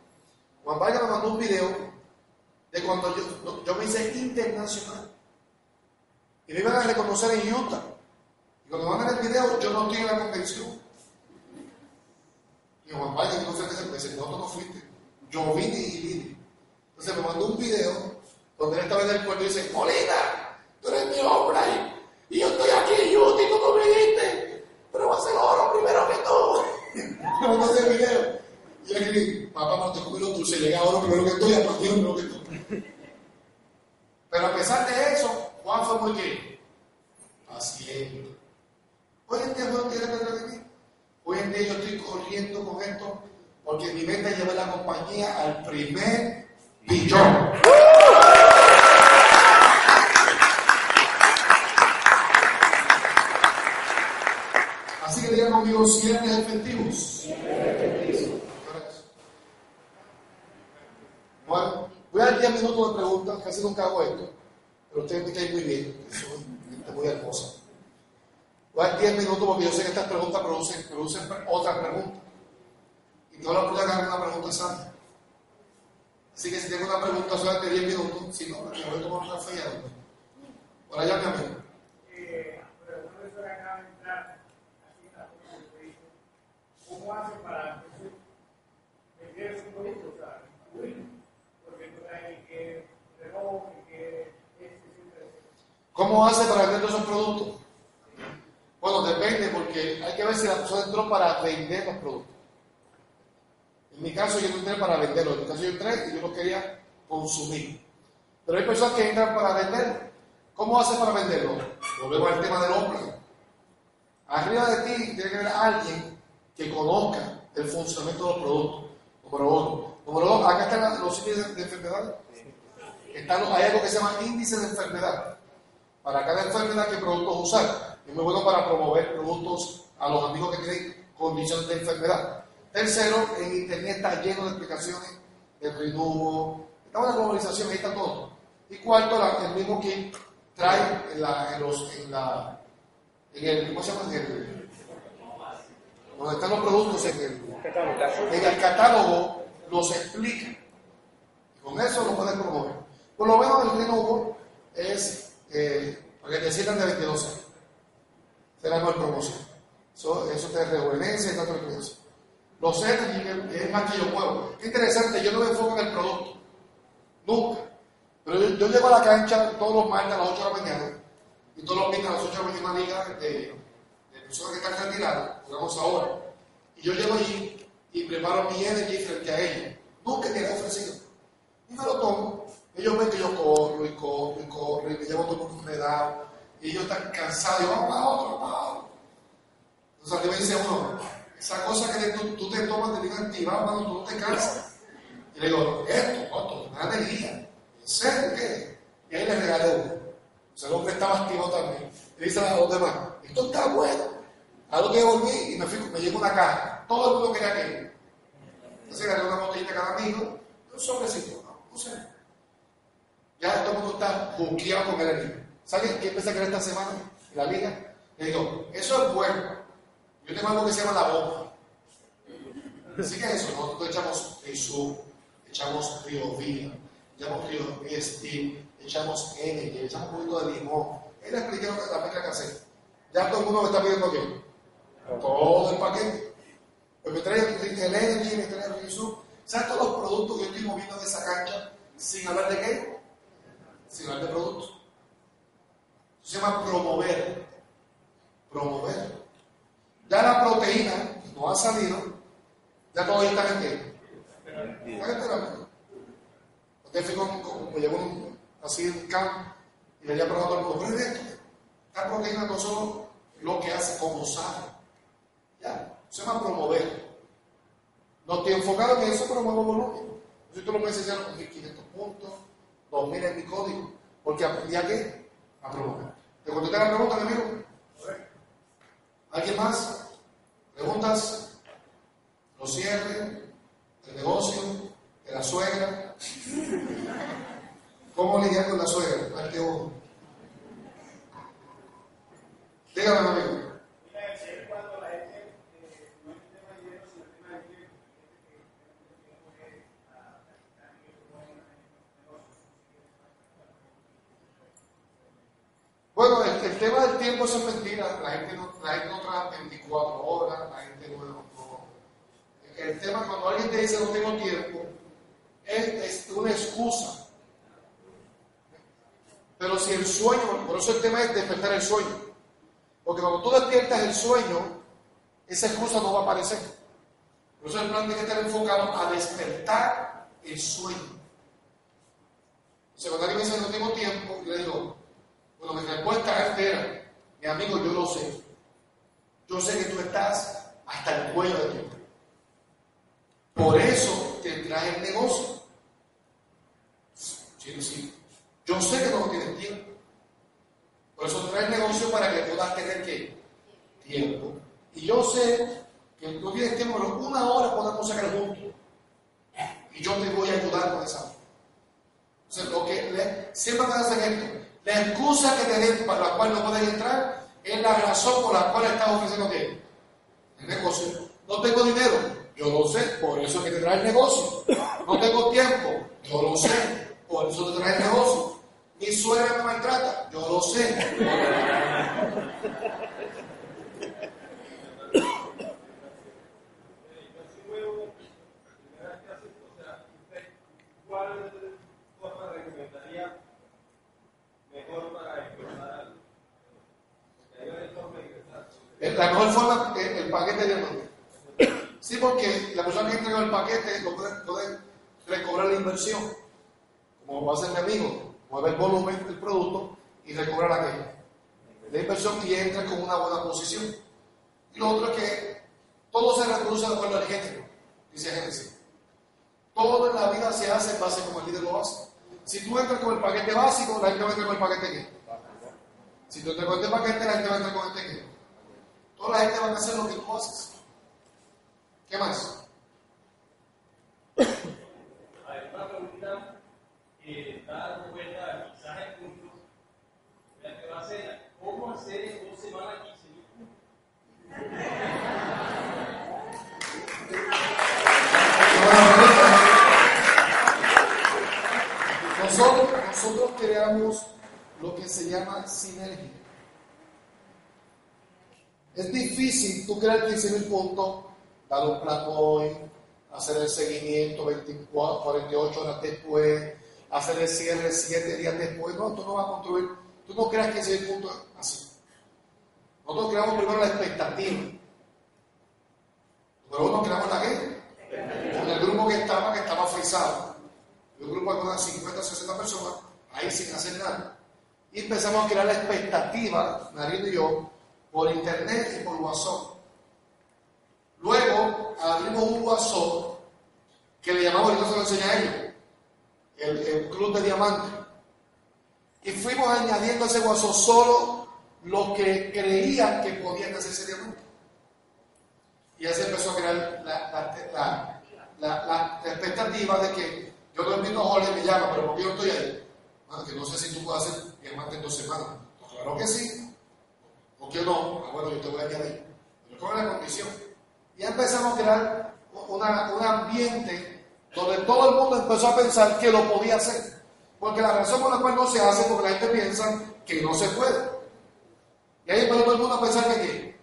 Juan Vargas me mandó un video de cuando yo, yo me hice internacional. Y me iban a reconocer en Utah. Y cuando mandan el video, yo no en la convención. Y Juan Vargas, no sé qué se me dice, no, tú no fuiste. Yo vine y vine. Entonces me mandó un video donde él estaba en el puerto y dice, Molina, tú eres mi hombre y yo estoy aquí y tú no me pero voy a hacer oro primero que tú. me mandó ese video. Y yo le papá, no te comí los dulces, llega oro primero que tú y a partir primero que tú. Pero a pesar de eso, Juan fue muy bien. Paciente. Hoy en día no quiere perder de mí. Hoy en día yo estoy corriendo con esto porque mi meta es llevar la compañía al primer billón. Así que digan conmigo, cierres efectivos. Bueno, voy a dar 10 minutos de preguntas, casi nunca hago esto, pero ustedes me caen muy bien, soy gente muy hermosa. Voy a dar 10 minutos porque yo sé que estas preguntas producen, otras preguntas. Y no la puedo hacer una pregunta sana. Así que si tengo una pregunta solamente 10 minutos, si no, me voy a tomar un café y a dormir. Por allá, mi amigo. ¿Cómo hace para vender su producto? O sea, porque tú hay que reloj, que ¿Cómo hace para vender esos productos? Bueno, depende, porque hay que ver si la persona entró para vender los productos. En mi caso, yo no entré para venderlos. En mi caso, yo entré y yo los quería consumir. Pero hay personas que entran para vender. ¿Cómo hace para venderlo? Volvemos al tema del hombre. Arriba de ti tiene que haber alguien que conozca el funcionamiento de los productos. Número uno. Número dos, acá están los índices de enfermedad. Están, hay algo que se llama índice de enfermedad. Para cada enfermedad, ¿qué productos usar? Es muy bueno para promover productos a los amigos que tienen condiciones de enfermedad. Tercero, en Internet está lleno de explicaciones del renuvo. Está una globalización, ahí está todo. Y cuarto, el mismo que trae en, la, en, los, en, la, el, ¿cómo se llama? En el, donde están los productos en el, en el catálogo, los explica. Y con eso lo puedes promover. Por lo menos el renuvo es eh, para que te sientan de 22 años. Será mejor promoción. Eso, eso te rejuvenece y tanto eso. Lo sé, es más que yo puedo. Qué interesante, yo no me enfoco en el producto. Nunca. Pero yo, llego a la cancha todos los martes a las 8 de la mañana y todos los viernes a las 8 de la mañana de, personas que están retiradas, jugamos ahora. Y yo llego allí y preparo mi energy frente a ellos. Nunca me he ofrecido. Y me lo tomo. Ellos ven que yo corro y corro y corro y me llevo todo por enredado. Y ellos están cansados y vamos para otro, para otro. Entonces, me dice uno, esa cosa que tú, tú te tomas de vida activada, cuando tú no te cansas. Y le digo, esto, ¿cuánto? Una alegría. ¿En serio qué? Y ahí le regalé uno. O sea, el hombre estaba activo también. Y dice a los demás, esto está bueno. A lo que volví y me, fui, me llegó una caja. Todo el mundo quería que. Entonces gané una botellita a cada amigo. Un sobrecito. No, no sé. Ya todo el mundo está buqueado con el anillo. ¿Saben qué empecé a creer esta semana? En la liga. Le digo, eso es bueno. Yo tengo algo que se llama la bomba. Así que eso, nosotros echamos Jesús, echamos Río Vida, echamos Río Steel, echamos N, echamos un poquito de limón. Él expliqué la mezcla que hace. Ya todo el mundo me está pidiendo qué. Todo el paquete. Pues me trae el Energy, me trae el Jesús. ¿Sabes todos los productos que yo estoy moviendo de esa cancha sin hablar de qué? Sin hablar de productos. Eso se llama promover. Promover. Ya la proteína no ha salido, ya todavía está en qué. Esperando. Usted fue como, me llevó un, así en campo y le había probado el mundo. Pero esto, la proteína no solo lo que hace, como sabe. Ya, se llama promover. No estoy enfocado en eso, pero muevo volumen. Si tú lo puedes enseñar con 1500 puntos, 2000 en mi código, porque aprendí a qué? A promover. ¿Te contesté la pregunta, mi amigo? ¿Alguien más? ¿Preguntas? ¿Los cierre? ¿El negocio? ¿De la suegra? ¿Cómo lidiar con la suegra? Parte uno. Dígame, amigo. Bueno, el, tema del tiempo es mentira. La gente no, la gente no trabaja 24 horas, la gente no, no, El tema cuando alguien te dice no tengo tiempo, es, una excusa. Pero si el sueño, por eso el tema es despertar el sueño. Porque cuando tú despiertas el sueño, esa excusa no va a aparecer. Por eso el plan tiene que estar enfocado a despertar el sueño. O cuando alguien me dice no tengo tiempo, yo le digo, bueno, mi respuesta es, mi amigo, yo lo sé. Yo sé que tú estás hasta el cuello de tiempo. Por eso te trae el negocio. Sí, sí. Yo sé que no tienes tiempo. Por eso trae el negocio para que puedas tener ¿qué? tiempo. Y yo sé que no tienes tiempo, pero una hora podemos sacar juntos. Y yo te voy a ayudar con esa. O sea, lo que siempre te hacen esto. La excusa que te den para la cual no puedes entrar es la razón por la cual estás ofreciendo qué? El negocio. No tengo dinero, yo lo sé, por eso es que te trae el negocio. No tengo tiempo, yo lo sé, por eso te trae el negocio. Mi suegra me maltrata, yo lo sé. La mejor forma es el paquete de nombre. Sí, porque la persona que entregó el paquete lo puede, recobrar la inversión, como va a ser mi amigo. mueve el volumen del producto y recobra la que la inversión y entra con una buena posición. Y lo otro es que todo se reproduce de acuerdo al género, dice Génesis. Todo en la vida se hace en base como el líder lo hace. Si tú entras con el paquete básico, la gente va a entrar con el paquete qué. Si tú entras con este paquete, la gente va a entrar con este qué. Toda la gente va a hacer lo que. ¿Qué más? Hay una pregunta está dando vuelta quizás el punto, la que va a ser, ¿cómo hacer en dos semanas 15 mil puntos? Nosotros, nosotros creamos lo que se llama sinergia. Es difícil tú crear 15.000 puntos, dar un plan hoy, hacer el seguimiento 24, 48 horas después, hacer el cierre 7 días después. No, tú no vas a construir, tú no creas 15.000 puntos así. Nosotros creamos primero la expectativa. Pero uno creamos la qué? Con el grupo que estaba, que estaba frisado. Un grupo de unas 50 o 60 personas, ahí sin hacer nada. Y empezamos a crear la expectativa, Marino y yo, por internet y por WhatsApp. Luego abrimos un WhatsApp que le llamamos, ahorita se lo enseñé a ellos, el, el Club de Diamantes. Y fuimos añadiendo a ese WhatsApp solo los que creían que podían hacer ese diamante. Y así empezó a crear la, la, la, la, expectativa de que yo no invito a Jorge y me llama, pero ¿por qué yo estoy ahí? Bueno, que no sé si tú puedes hacer diamante en dos semanas. Claro que sí. ¿Por qué no? Ah, bueno, yo te voy a. Pero ¿cuál es la condición? Y empezamos a crear una, un ambiente donde todo el mundo empezó a pensar que lo podía hacer. Porque la razón por la cual no se hace es porque la gente piensa que no se puede. Y ahí empezó todo el mundo a pensar que qué.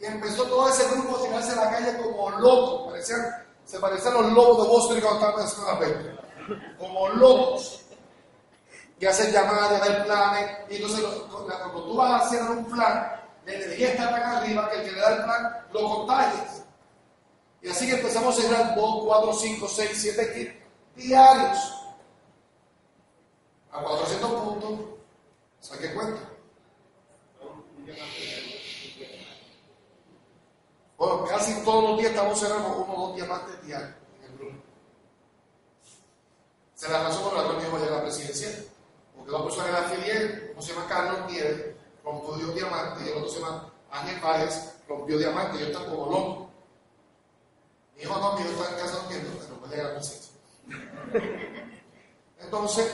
Y empezó todo ese grupo a tirarse a la calle como locos. Parecían, se parecían los lobos de Boston cuando estaban en la película. Como locos. Y hacer llamadas, dar planes. Y entonces, cuando tú vas a hacer un plan, la energía está tan arriba que el que le da el plan lo contagias. Y así que empezamos a cerrar 2, 4, 5, 6, 7 kits diarios. A 400 puntos. Saque cuenta. Bueno, casi todos los días estamos cerrando uno o dos diamantes diarios en el grupo. Se la razón por la cual a llegar a la presidencia. Porque la persona que fiel, uno se llama Carlos Nieves, rompió diamante, y el otro se llama Ángel Páez, rompió diamante, y yo están como loco. Mi hijo no, mi hijo está en casa durmiendo, pero a llegar a la presidencia. Entonces,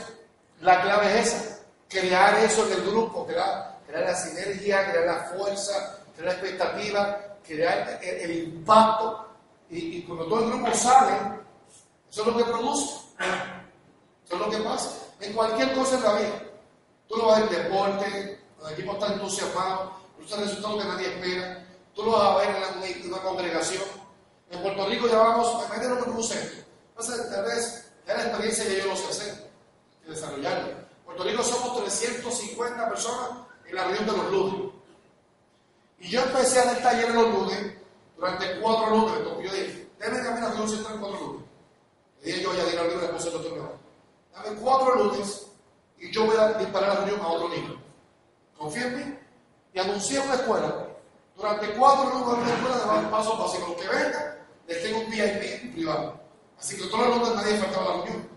la clave es esa, crear eso en el grupo, crear, crear la sinergia, crear la fuerza, crear la expectativa, crear el, el impacto, y, y, cuando todo el grupo sale, eso es lo que produce, eso es lo que pasa, en cualquier cosa en la vida. Tú lo ver en deporte, el equipo está entusiasmado, produce resultados que nadie espera, tú lo vas a ver en, en una congregación. En Puerto Rico en medio de lo que produce esto. Entonces, tal vez, ya la experiencia que yo lo sé hacer y desarrollarlo. En Puerto Rico somos 350 personas en la reunión de los lunes. Y yo empecé a dar taller los lunes, durante cuatro lunes, yo dije, déme camino a reunión central cuatro lunes. Le dije yo a Yadira Oliva, después del doctor León, dame cuatro lunes y yo voy a disparar la reunión a otro niño. Confía en mí. Y anuncié una escuela. Durante cuatro lunes de escuela de paso básico. Los que vengan, les tengo un VIP privado. Así que todos los lunes nadie faltaba a la reunión.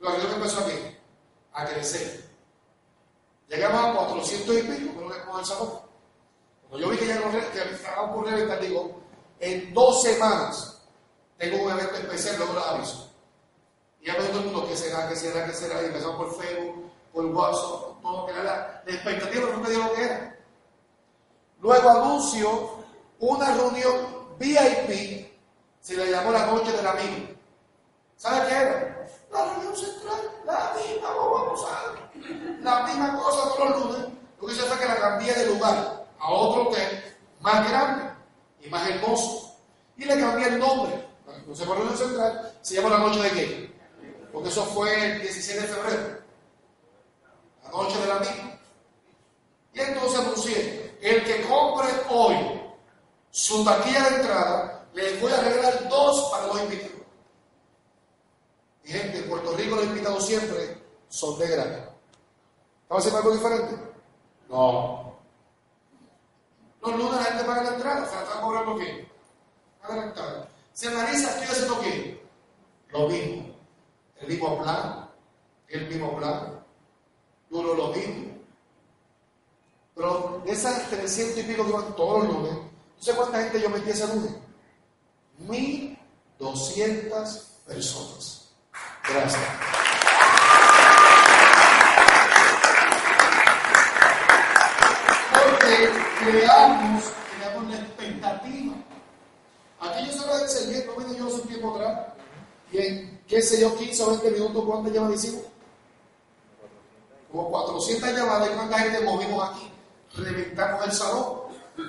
La reunión empezó aquí, a crecer. Llegamos a 400 y pico, pero le el salón. Cuando yo vi que ya no estaba por reventar, digo, en dos semanas tengo un evento especial, luego los aviso. Y ya me todo el mundo, ¿qué será, qué será, qué será? Y empezamos por Facebook, por WhatsApp, todo que era la, la expectativa, no me dijo lo que era. Luego anuncio una reunión VIP, se le llamó la noche del amigo. ¿Sabe qué era? La reunión central, la misma vamos a la misma cosa todos los lunes. Lo que hice fue que la cambié de lugar a otro hotel más grande y más hermoso. Y le cambié el nombre. No se reunión central, se llama la noche de qué? Porque eso fue el 16 de febrero. La noche del amigo. Y entonces anuncié, el que compre hoy su taquilla de entrada, le voy a regalar dos para los invitados. Y gente, en Puerto Rico los invitados siempre son de gratis. ¿Estamos haciendo algo diferente? No. Los lunes la gente paga la entrada, se la está cobrando qué? Paga la entrada. Se analiza, estoy haciendo qué? Lo mismo. El mismo plan, el mismo plan, duro lo mismo. Pero de esas 300 y pico que van todos los lunes, ¿no sé cuánta gente yo metí ese lunes? 1200 personas. Gracias. Porque creamos, creamos la expectativa. Aquí yo se lo enseñé, no me yo hace un tiempo atrás. Y en, qué sé yo, 15 o 20 minutos, ¿cuántas llamadas hicimos? Como 400 llamadas. ¿Y cuánta gente movimos aquí? Reventamos el salón.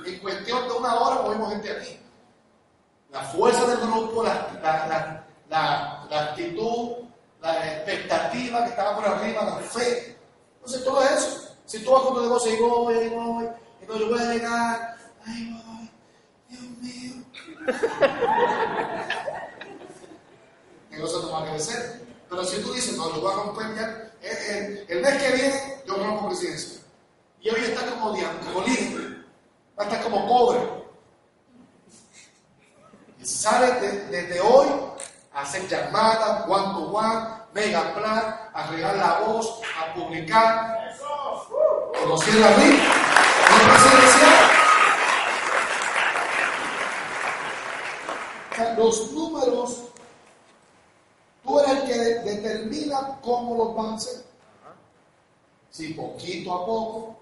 En cuestión de una hora movimos gente aquí. La fuerza del grupo, la, actitud, la expectativa que estaba por arriba, la fe. Entonces, todo eso. Si tú vas con tu negocio y voy, y voy, y no, yo voy a llegar, ay, voy, Dios mío. negocio no va a crecer. Pero si tú dices, no, yo voy a romper ya, el, mes que viene, yo rompo presidencia. Y hoy está como, como líder, va a estar como pobre. Y sale desde hoy hacer llamadas, one to one, mega plan, a regar la voz, a publicar. Conocer la vida, los números, tú eres el que determina cómo los van a hacer. Si poquito a poco,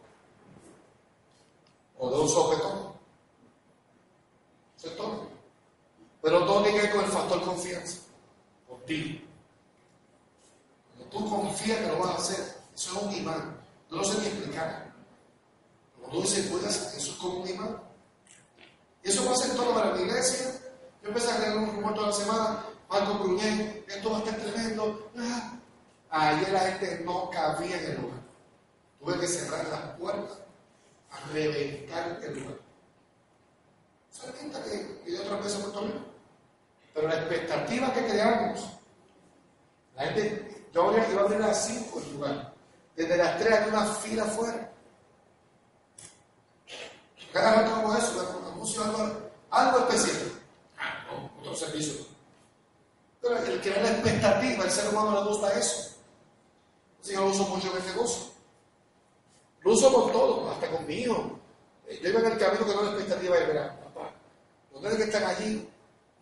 o de un sopetón. Es todo. Pero todo tiene que ver con el factor confianza. Ti. Cuando tú confías que lo vas a hacer, eso es un imán. No lo sé ni explicar. Cuando tú dices, puedes, eso es como un imán. Y eso pasa en todo para la iglesia. Yo empecé a leer un rumor toda la semana. Marco Bruñé, esto va a estar tremendo. Ah. Ayer la gente no cabía en el lugar. Tuve que cerrar las puertas a reventar el lugar. ¿Se cuenta que yo otra vez a Puerto Rico? Pero la expectativa que creamos, la gente, yo iba a abrir a las 5 el lugar. Desde las 3 hay una fila afuera. Cada rato como eso, la algo, algo especial. Ah, no, otro servicio. Pero el crear la expectativa, el ser humano le gusta eso. Así que lo uso mucho en el negocio. Lo uso con todo, hasta conmigo. Yo iba en el camino que no la expectativa de verano. Papá, los que están allí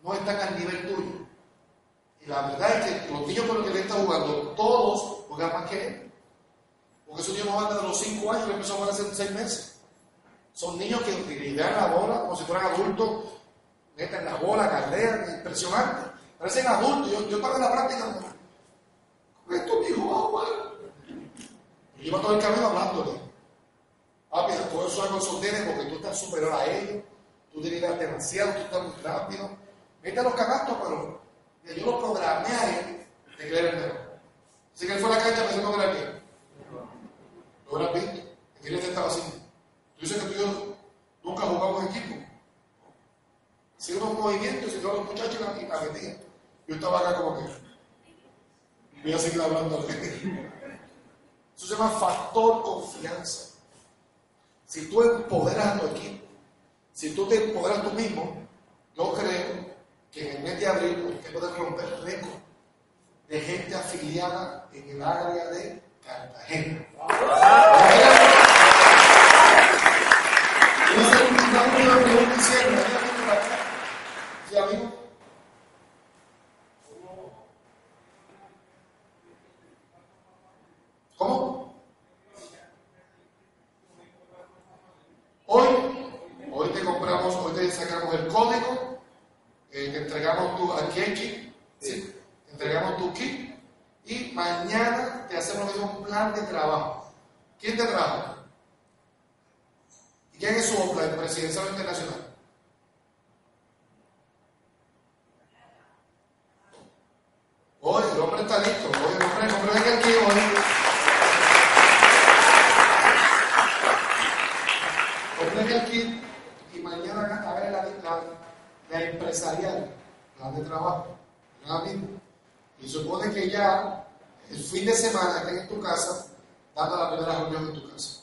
no están al nivel tuyo. Y la verdad es que los niños con los que le están jugando, todos juegan más que él. Porque esos niños no van desde los 5 años, que empezó a jugar hace 6 meses. Son niños que lideran la bola como si fueran adultos, meten la bola, carreran, impresionante. Parecen adultos. Yo, yo estaba en la práctica, con esto mi hijo va a jugar. Y iba todo el camino hablándole. Papi, todo eso es con porque tú estás superior a ellos, tú te demasiado, tú estás muy rápido. Mete los canastos, pero yo lo programé a él de creer el mejor. Así que él fue a la cancha pensando que era bien. Lo hubieras visto. ¿Qué le estaba haciendo? Tú dices que tú y yo nunca jugamos en equipo. Hacía unos movimientos y todos los muchachos y la metían. Yo estaba acá como que. Voy a seguir hablando. Eso se llama factor confianza. Si tú empoderas a tu equipo, si tú te empoderas tú mismo, yo creo que en el mes de abril usted puede romper récord de gente afiliada en el área de Cartagena. ¿Sí, amigo? ¿Cómo? Hoy, hoy te compramos, hoy te sacamos el código eh, entregamos tu, aquí kit, ¿sí? entregamos tu kit y mañana te hacemos un plan de trabajo. ¿Quién te trabaja? ¿Y quién es su plan presidencial internacional? Hoy el hombre está listo, hoy el hombre, el hombre venga aquí hoy. Hombre aquí y mañana a ver la, la la empresarial, plan de trabajo, mismo. Y supone que ya el fin de semana estén en tu casa, dando la primera reunión en tu casa.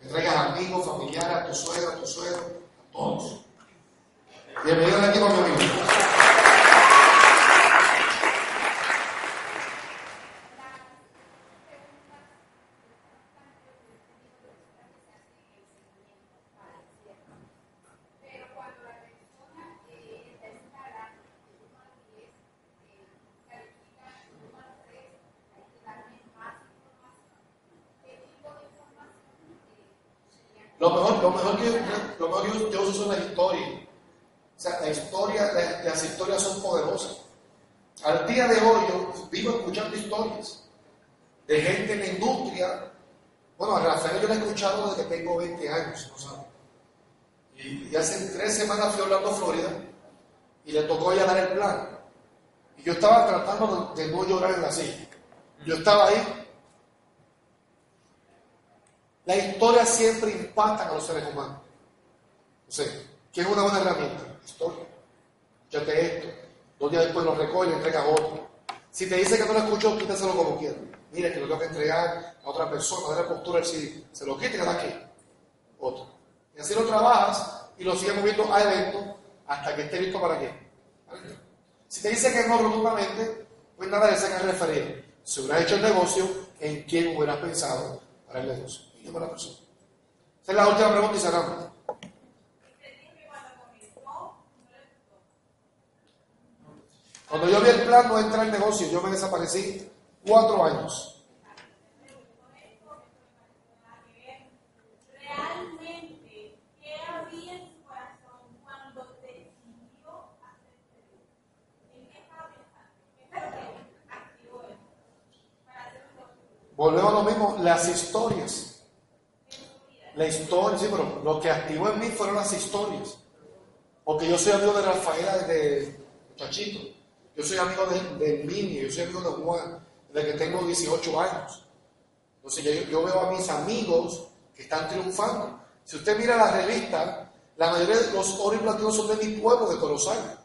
Que traigas amigos, familiares, a tu suegra, a tu suegro, a todos. Bienvenidos aquí con mi amigo. Lo mejor, que, lo mejor yo, uso son las historias. O sea, la historia, la- las historias son poderosas. Al día de hoy yo vivo escuchando historias de gente en la industria. Bueno, a Rafael yo lo he escuchado desde que tengo 20 años, ¿no sabe? Y, hace tres semanas fui a Florida, y le tocó ya dar el plan. Y yo estaba tratando de no llorar en la silla. Yo estaba ahí. La historia siempre impacta a los seres humanos. O sea, ¿qué es una buena herramienta? Historia. Escúchate esto. Dos días después lo recoge y le entrega a otro. Si te dice que no lo escuchó, quítaselo como quieras. Mire que lo tengo que entregar a otra persona, de la postura, si se lo quita y da aquí. Otro. Y así lo trabajas y lo sigues moviendo a eventos hasta que esté listo para qué. ¿Para qué? Si te dice que no rotundamente, pues nada le sacas referir. Si hubieras hecho el negocio, ¿en quién hubieras pensado para el negocio? Persona. Esa es la última pregunta y cerramos. Cuando yo vi el plan no entra el negocio, yo me desaparecí cuatro años. Volvemos a lo mismo, las historias. La historia, sí, pero lo que activó en mí fueron las historias. Porque yo soy amigo de Rafaela desde muchachito. Yo soy amigo de, de Mini, yo soy amigo de Juan desde que tengo 18 años. Entonces yo, veo a mis amigos que están triunfando. Si usted mira las revistas, la mayoría de los oro y platinos son de mi pueblo, de Corozal.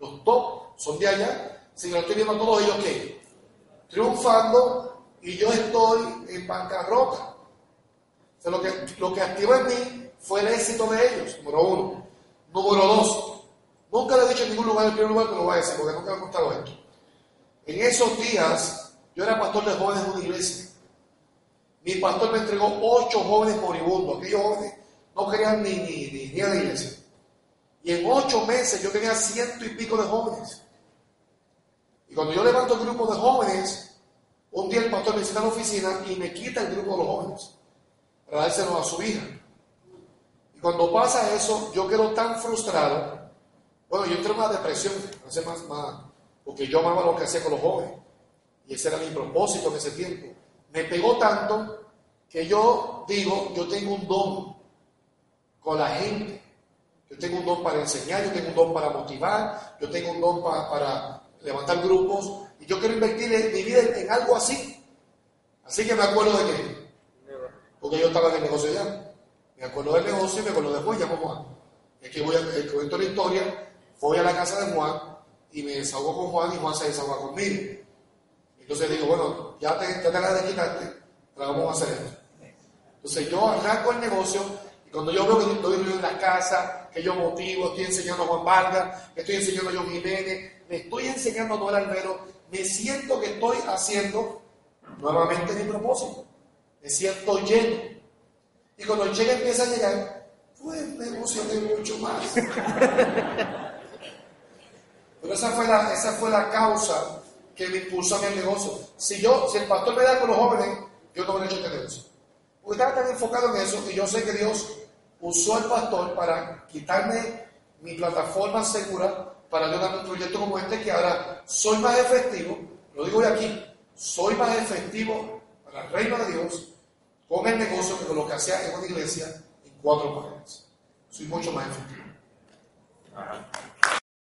Los top son de allá. Si lo estoy viendo a todos ellos que triunfando y yo estoy en bancarrota. Lo, que, lo que activó en mí fue el éxito de ellos, número uno. Número dos, nunca lo he dicho en ningún lugar, en primer lugar, pero lo voy a decir, porque nunca me he contado esto. En esos días, yo era pastor de jóvenes de una iglesia. Mi pastor me entregó ocho jóvenes moribundos. Aquellos jóvenes no querían ni, ni, ni, ni a la iglesia. Y en ocho meses yo tenía ciento y pico de jóvenes. Y cuando yo levanto el grupo de jóvenes, un día el pastor me visita a la oficina y me quita el grupo de los jóvenes para dárselo a su hija. Y cuando pasa eso, yo quedo tan frustrado. Bueno, yo entré en una depresión, hace más, más, porque yo amaba lo que hacía con los jóvenes. Y ese era mi propósito en ese tiempo. Me pegó tanto que yo digo, yo tengo un don con la gente. Yo tengo un don para enseñar, yo tengo un don para motivar, yo tengo un don pa- para levantar grupos. Y yo quiero invertir mi vida en algo así. Así que me acuerdo de que, porque yo estaba en el negocio ya. Me acuerdo del negocio y me acuerdo de Juan, llamo Juan. Es que voy a, cuento la historia, voy a la casa de Juan y me desahogo con Juan y Juan se desahoga conmigo. Entonces digo, bueno, ya te, ya te de quitarte, pero vamos a hacer esto. Entonces yo arranco el negocio y cuando yo veo que estoy en la casa, que yo motivo, estoy enseñando a Juan Vargas, estoy enseñando a John Jiménez, me estoy enseñando a Noel Albero, me siento que estoy haciendo nuevamente mi propósito. Me siento lleno. Y cuando cheque empieza a llegar, pues me emocioné mucho más. Pero esa fue la, esa fue la causa que me impulsó a mi negocio. Si yo, si el pastor me da con los jóvenes, yo no hubiera hecho este negocio. Porque estaba tan enfocado en eso y yo sé que Dios usó al pastor para quitarme mi plataforma segura para yo darme un proyecto como este que ahora soy más efectivo, lo digo hoy aquí, soy más efectivo para el reino de Dios con el negocio que con lo que hacía en una iglesia en cuatro paredes. Soy mucho más efectivo.